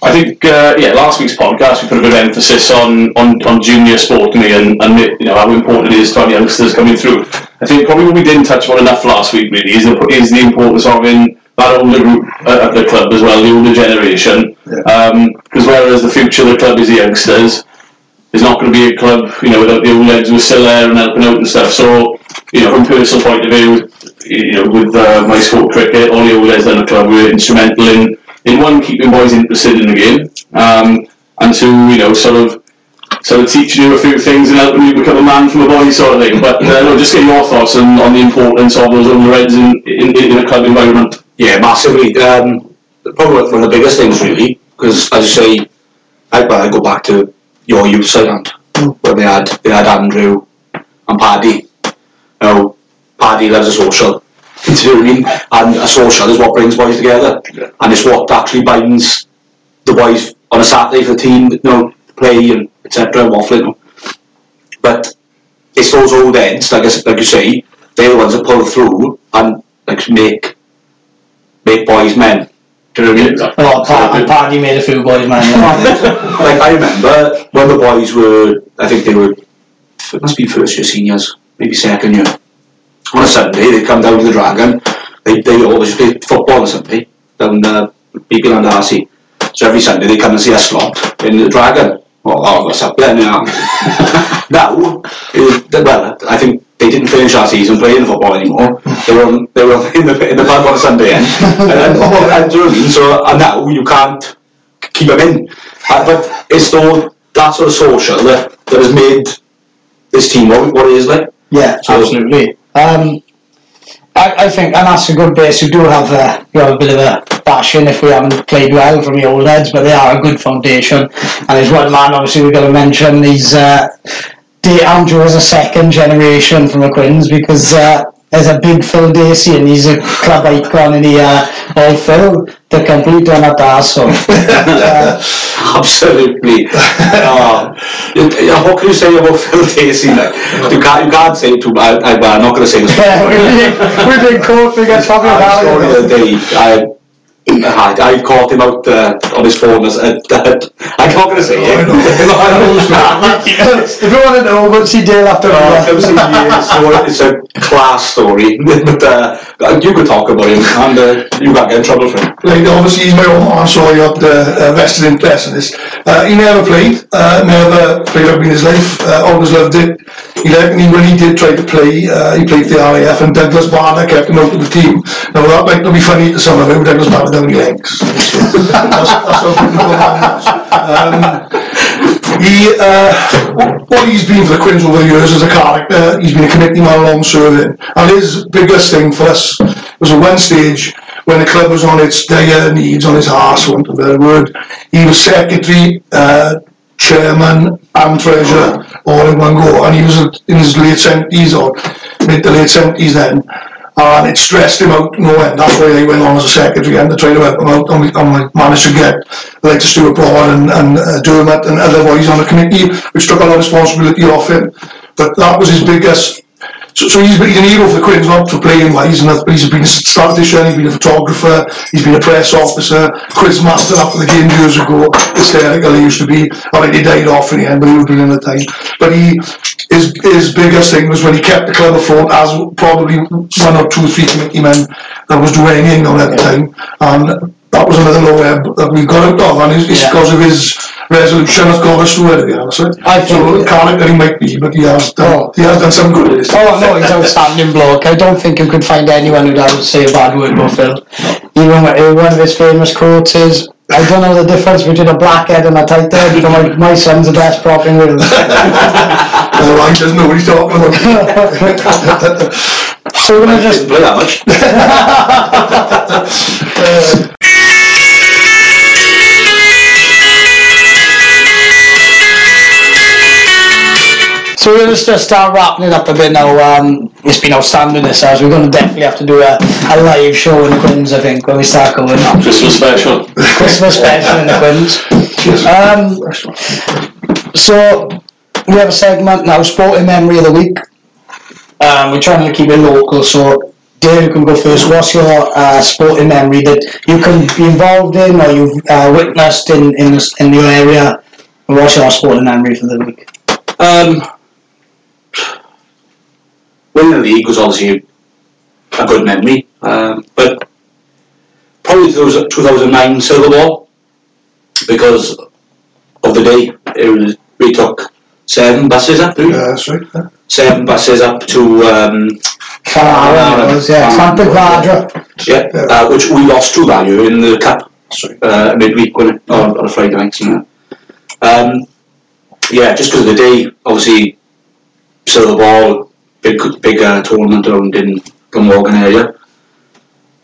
I think, uh, yeah, last week's podcast we put a bit of emphasis on, on, on junior me and, and you know how important it is to have youngsters coming through. I think probably what we didn't touch on enough last week really is the, is the importance of having that older group at, the club as well, the older generation. Because whereas the future of the club is the youngsters, there's not going to be a club, you know, without the old lads who are still there and helping out and stuff. So, you know, from a personal point of view, you know, with uh, my sport cricket, all the old lads in the club were instrumental in, in one, keeping boys interested in the game, um, and two, you know, sort of sort of teaching you a few things and helping you become a man from a boy sort of thing. But uh, no, just get your thoughts on, on the importance of those older reds in, in, in a club environment. Yeah, massively. Um, probably one of the biggest things, really, because as you say, I, I go back to your youth side when they had they had Andrew and Paddy. You know, Paddy loves a social. Do you know what I mean? And a social is what brings boys together, and it's what actually binds the boys on a Saturday for the team. You know, play and etc. And waffling. But it's those old ends, like I like you say, they're the ones that pull through and like make make boys men. Do you know what I mean? Oh, Pa- and Paddy made a few boys, man. like I remember when the boys were, I think they were, it must be first year seniors, maybe second year. On a Sunday, they come down to the Dragon. They they always play football on a Sunday down uh, Beacon and Darcy. So every Sunday they come and see us slot in the Dragon. Well, oh, what's up then? Yeah. now, it, well, I think they didn't finish our season playing football anymore. They were on, they were in the in the pub on a Sunday end. and, and, and, do you know what I mean? So and now you can't keep them in. Uh, but it's all that sort of social that, that has made this team what, what it is like. Yeah, So- absolutely. Um, I, I think, and that's a good base. You do have a, you have a bit of a bashing if we haven't played well from the old heads, but they are a good foundation. And there's one man, obviously, we've got to mention. He's uh, Da- Andrew is a second generation from the Quins because uh, there's a big Phil Dacey and he's a club icon and he uh, all Phil the complete one at that so uh, Absolutely. uh, you- what can you say about Phil Dacey? Like, you can't you can't say too bad. I, I'm not going to say this. yeah, we've been caught we talking about story of it the day. I, I, I caught him out uh, on his phone. As, uh, that, I'm not going to say it. if you want to know but see Dale after Uh, was years, so it's a class story, but uh, you could talk about him, and uh, you get in trouble for him. like obviously he's my own man, so I got uh, uh, vested interest in this. Uh, he never played, uh, never played rugby in his life, uh, always loved it. He he, when he did try to play, uh, he played for the RAF and Douglas Barner kept him out of the team. Now that might not be funny to some of you, Douglas Barner legs. that's, that's. Um, he, uh, what he's been for the Quins over the years as a character, he's been a committee man long serving. And his biggest thing for us was at one stage when the club was on its dire needs, on its arse, want of a word, he was secretary, uh, chairman and treasurer all in one go. And he was in his late 70s or mid to late 70s then. And it stressed him out no end. That's why I went on as a secretary and to try to help him out, and we, and we managed to get like Stuart Broad and, and uh, Dermot and other boys on the committee, which took a lot of responsibility off him. But that was his biggest so, so he's, he's an hero for the Quins, not for playing wise, and he's been a statistician, he's been a photographer, he's been a press officer, quiz master after the game years ago, hysterical he used to be, I mean, he died off in the end, but he was brilliant at the time. But he, his, his biggest thing was when he kept the club afloat as probably one or two or three committee men that was doing anything on at the time, and that was another low ebb that we got out of, and it's, it's Yeah. because of his resolution got us to where to be honest. I so think- character he might be, but he has done, Oh. he has done some good. Oh no, he's outstanding bloke. I don't think you could find anyone who doesn't say a bad word about Phil. Even uh, one of his famous quotes is, "I don't know the difference between a black head and a tight head, but my, my son's the best prop in Wales." Otherwise, he doesn't know what he's talking about. so we're gonna Didn't just play that much. So we're just to start wrapping it up a bit now. Um, it's been outstanding this hours. We're going to definitely have to do a, a live show in the Quins, I think, when we start going. Christmas special. Christmas special in the Quins. Um, so we have a segment now, sporting memory of the week. Um, we're trying to keep it local, so Dave, you can go first. What's your uh, sporting memory that you can be involved in or you've uh, witnessed in in, this, in your area? What's your sporting memory for the week? Um, winning the league was obviously a good memory, um, but probably there was 2009 Silver Ball because of the day. It was, we took seven buses up. Yeah, that's right. yeah. seven buses up to um, Carrara, was, yeah, Santa Quadra. yeah, uh, which we lost to value in the cup uh, midweek when it, on, on a Friday night. Um, yeah, just because of the day, obviously, Silver Ball, big big uh, tournament around in Glamorgan area.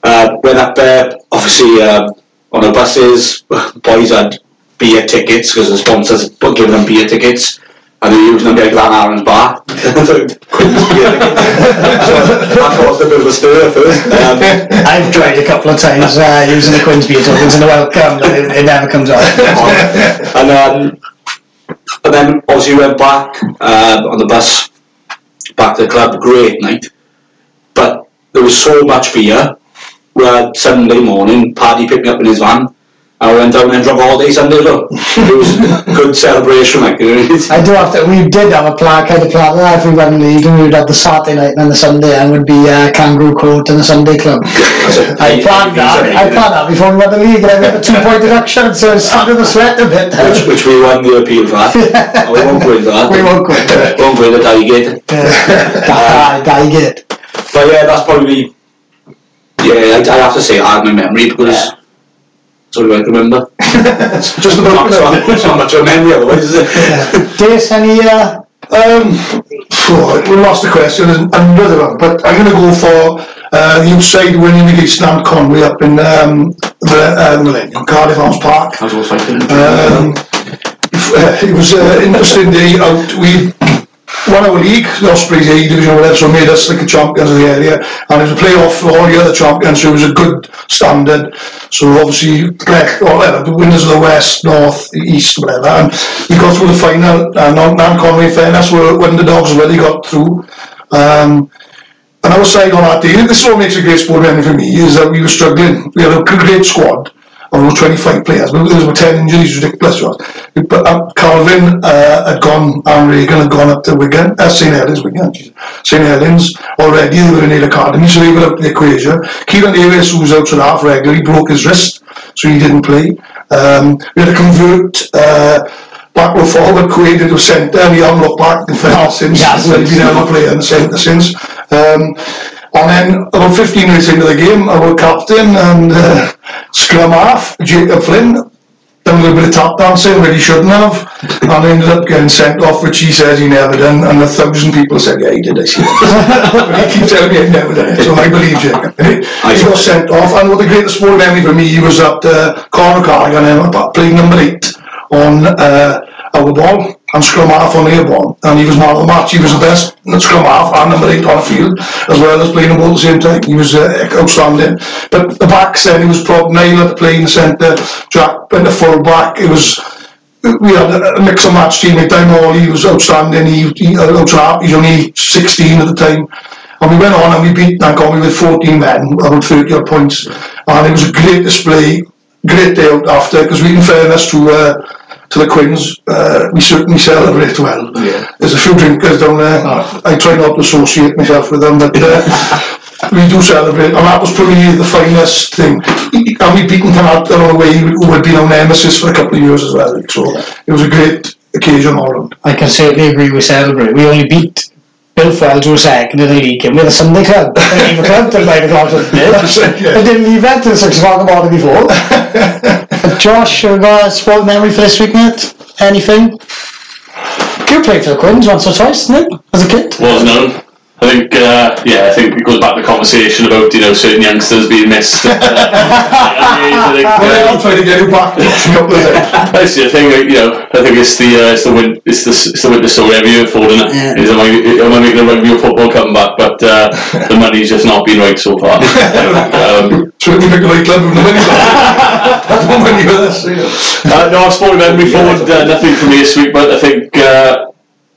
Uh, went up there, obviously, uh, on the buses, boys had beer tickets because the sponsors were giving them beer tickets. And they were using them like Glen Aaron's bar. Quins beer tickets. so that caused a bit of a stir at first. Um, I've tried a couple of times uh, using the Quins beer tokens in the welcome, but it, it never comes out. and um, and then obviously went back um, on the bus back to the club. Great night, but there was so much beer. Had Sunday morning, Paddy picked me up in his van. And we went down and all day Sunday though. It was a good celebration, like. I do have to. We did have a plaque. I had a plaque there if we won the league, and we'd have the Saturday night and then the Sunday, and would be uh, Kangaroo Court and the Sunday Club. I planned that. I planned that before we won the league, and I made a two-point deduction, so it's under the sweat a bit. Which, which we won the appeal for. And we won't go into that. We won't go. Won't go into Dygate. Die, die, get. But yeah, that's probably yeah. I, I have to say I have my memory because Yeah. That's all I can remember. Just about not, it's not, it's not much of a memory otherwise, is it? Dace, any uh, Um, phew, we lost the question. There's another one, but I'm going to go for uh, the outside winning against Nant Conwy up in um, the uh, Millennium, Cardiff Arms Park. I was always fighting. Um, it was an interesting day out. We won our league, the Ospreys A division whatever, so made us like the champions of the area. And it was a playoff for all the other champions, so it was a good standard. So obviously, like, or whatever, the winners of the West, North, East, whatever. And we got through the final, and uh, Nant Conwy, fairness, were dogs really got through. Um, and was saying on that day, this is what makes a great sport for me, is that we were struggling. We had a great squad of about 25 players, but there was 10 injuries, ridiculous. was. But uh, Calvin uh, had gone, and Reagan had gone up to Wigan, uh, St Helens, Wigan, St Helens already, they were in the academy, so they were up the equation. Kieran Davis, who was out for half regularly, broke his wrist, so he didn't play. Um, we had to convert uh, backward forward, Quaid into centre, and he hasn't looked back in fact since. yeah, he's been able to play in the centre since. Um, and then about 15 minutes into the game, our captain and uh, scrum half, Jacob Flynn, done a little bit of tap dancing where he shouldn't have, and ended up getting sent off, which he says he never done, and a thousand people said, yeah, he did, I see that. but he keeps telling me he'd never done it, so I believe Jacob. He got sent off, and what the greatest sport memory for me, he was at uh, Conor Carrigan, and playing number eight on uh, our ball, and scrum half on Airborne, and he was man of the match. He was the best scrum half and number eight on the field, as well as playing them all at the same time. He was uh, outstanding. But the backs then, he was probably Niall at the centre, Jack in the full back. It was we had a mix and match team at time all he was outstanding he, he uh, outstanding. he's only 16 at the time and we went on and we beat Nagomi with 14 men around 30 odd points and it was a great display great day out after because we in fairness to uh, to the Quins uh, we certainly celebrate well. Yeah. there's a few drinkers down there. I try not to associate myself with them but uh, we do celebrate. And that was probably the finest thing. And we beaten Canada on the way. Who had been our nemesis for a couple of years as well so it was a great occasion all round. I can certainly agree with Celebrate. We only beat Bill Fell to a second in the league game with a Sunday club. They didn't leave the club till 9 o'clock at That's it, night. yeah. They didn't leave that till 6 o'clock in the morning before. But Josh, have you got a sport memory for this week, mate? Anything? You played for the Quins once or twice, didn't you? As a kid? was known. I think, uh, yeah, I think it goes back to the conversation about, you know, certain youngsters being missed. uh, at the age, I think, well, uh, I'll try to get you back That's the thing, you know, I think it's the uh, it's the win it's the it's the winter story every year for isn't it? Yeah. Is am I am I making a rugby or football comeback? But uh, the money's just not been right so far. um, certainly make a right club with the money that's no money with us uh, no, I've spoken about memory forward. Uh, nothing for me this week, but I think uh,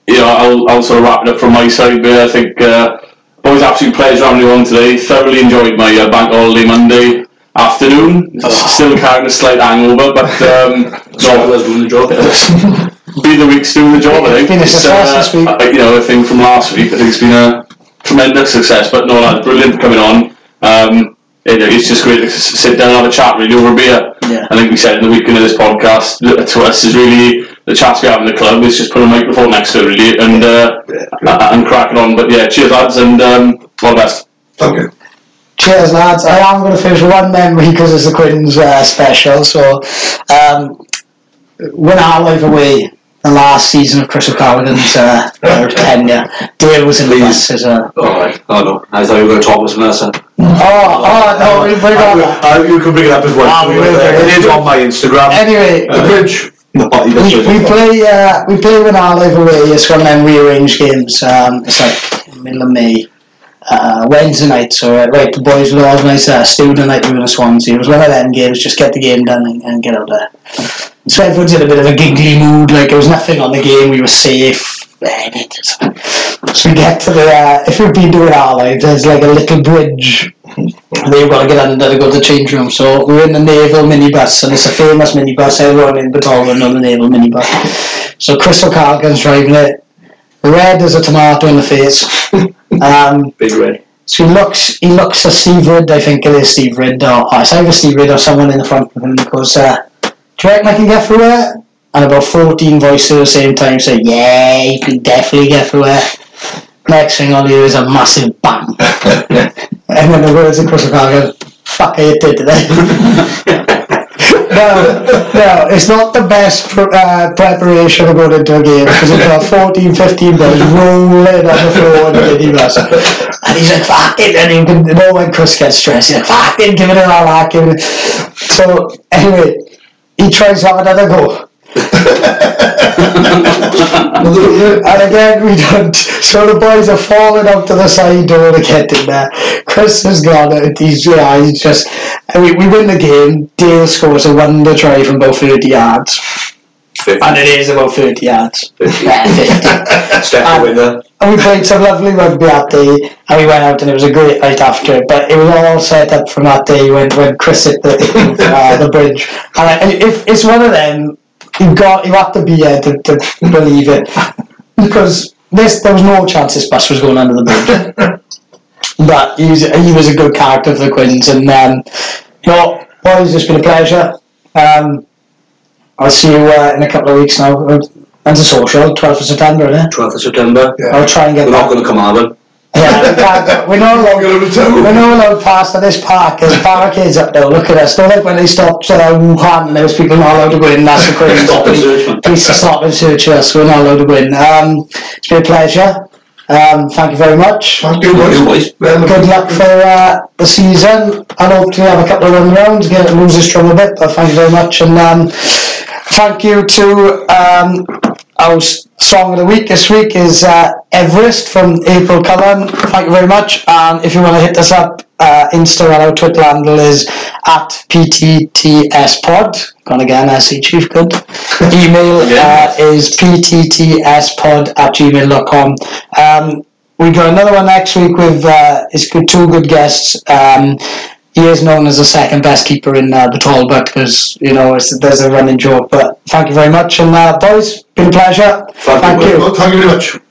you know I'll I'll sort of wrap it up from my side. But I think uh, always absolute pleasure having you on today. Thoroughly enjoyed my uh, bank holiday Monday afternoon. Still carrying a slight hangover, but um, So I no, was doing the job. be the week's doing the job. I think. Been a It's, success uh, this week. I- you know, I think from last week, I think it's been a tremendous success. But no, lad, brilliant for coming on. Um, it, it's just great to sit down and have a chat really over a beer. Yeah. I think we said in the weekend of this podcast that to us is really the chats we have in the club is just put a microphone next to it really and uh, a- and cracking on. But yeah, cheers lads and um, all the best. okay Cheers, lads. I am going to finish with one memory because it's the Quins uh, special. So, um, when I live away the last season of Chris O'Callaghan's uh, uh, tenure, Dale was in the bus as a. Alright, oh no, I thought you were going to talk with Vanessa. Oh, oh no, we bring on that. Uh, you can bring it up as well. Ah, we will bring it it is on my Instagram. Anyway, the bridge We, we play uh, we play when I live away. It's one of them rearranged games. Um, it's like middle of May. Uh, Wednesday night, so uh, right, the boys will organise a student night with the Swansea. It was one of them games, just get the game done and, and get out there. So everyone's in a bit of a giggly mood, like there was nothing on the game, we were safe. So we get to the, uh, if you've been doing our life, there's like a little bridge that you've got to get under to go to the change room. So we're in the naval minibus, and it's a famous minibus, everyone in Batolman on the naval minibus. So Chris O'Callaghan's driving it, red as a tomato in the face. Um, Big red. so he looks, he looks at Steve Ridd, I think it is Steve Ridd, or oh, it's either Steve Ridd or someone in the front of him, goes, uh, do you reckon I can get through it? And about 14 voices at the same time say, yeah, you can definitely get through it. Next thing I'll hear is a massive bang. and then the words Chris O'Callaghan, fuck, I did today. no, no, it's not the best pr- uh, preparation going into a game because it's got 14, 15 boys rolling on the floor in the minibus. And he's like, fucking, and you can know when Chris gets stressed, he's like, fuck fucking, giving it all that, giving it. So, anyway, he tries to have another go. and again, we don't. So the boys are falling out to the side door to get in there. Chris has gone out. He's, yeah, he's just. And we, we win the game. Dale scores a wonder try from about 30 yards. And it is about 30 yards. Yeah, 50. Step Um, winner. And we played some lovely rugby that day, and we went out, and it was a great night after it. But it was all set up from that day when, when Chris hit the uh, the bridge. And I, if it's one of them, you got you have to be here to, to believe it, because this there was no chance this bus was going under the bridge. but he was he was a good character for the Quins, and um, you know, boys, it's been a pleasure. Um, I'll see you uh, in a couple of weeks now. When's the social? 12th of September, isn't it? 12th of September. Yeah. I'll try and get We're not that. going to come Alban. Yeah, we can't, we're not allowed, Get out of town. we're not allowed past at this park. There's barricades up there. Look at us. Don't like when they stopped uh, Wuhan and there was people not allowed to go in. That's the crazy Stop and search, man. Police to stop and search us. We're not allowed to go in. Um, it's been a pleasure. Um, thank you very much. thank you boys, boys. Good luck for uh, the season. I hope to have a couple of run rounds, get lose the strum a bit, but thank you very much. And um, thank you to um, our song of the week this week is uh, Everest from Apryl Cullen. Thank you very much. And if you want to hit us up, uh, Insta and our Twitter handle is at PTTSPod. Gone again, SE Chief, good. Email uh, is PTTSPod at gmail.com. Um, we got another one next week with uh, it's good, two good guests. Um, he is known as the second best keeper in uh, the tall book because you know it's, there's a running joke. But thank you very much, and uh, boys, been a pleasure. Thank you. Thank you. Thank you very much.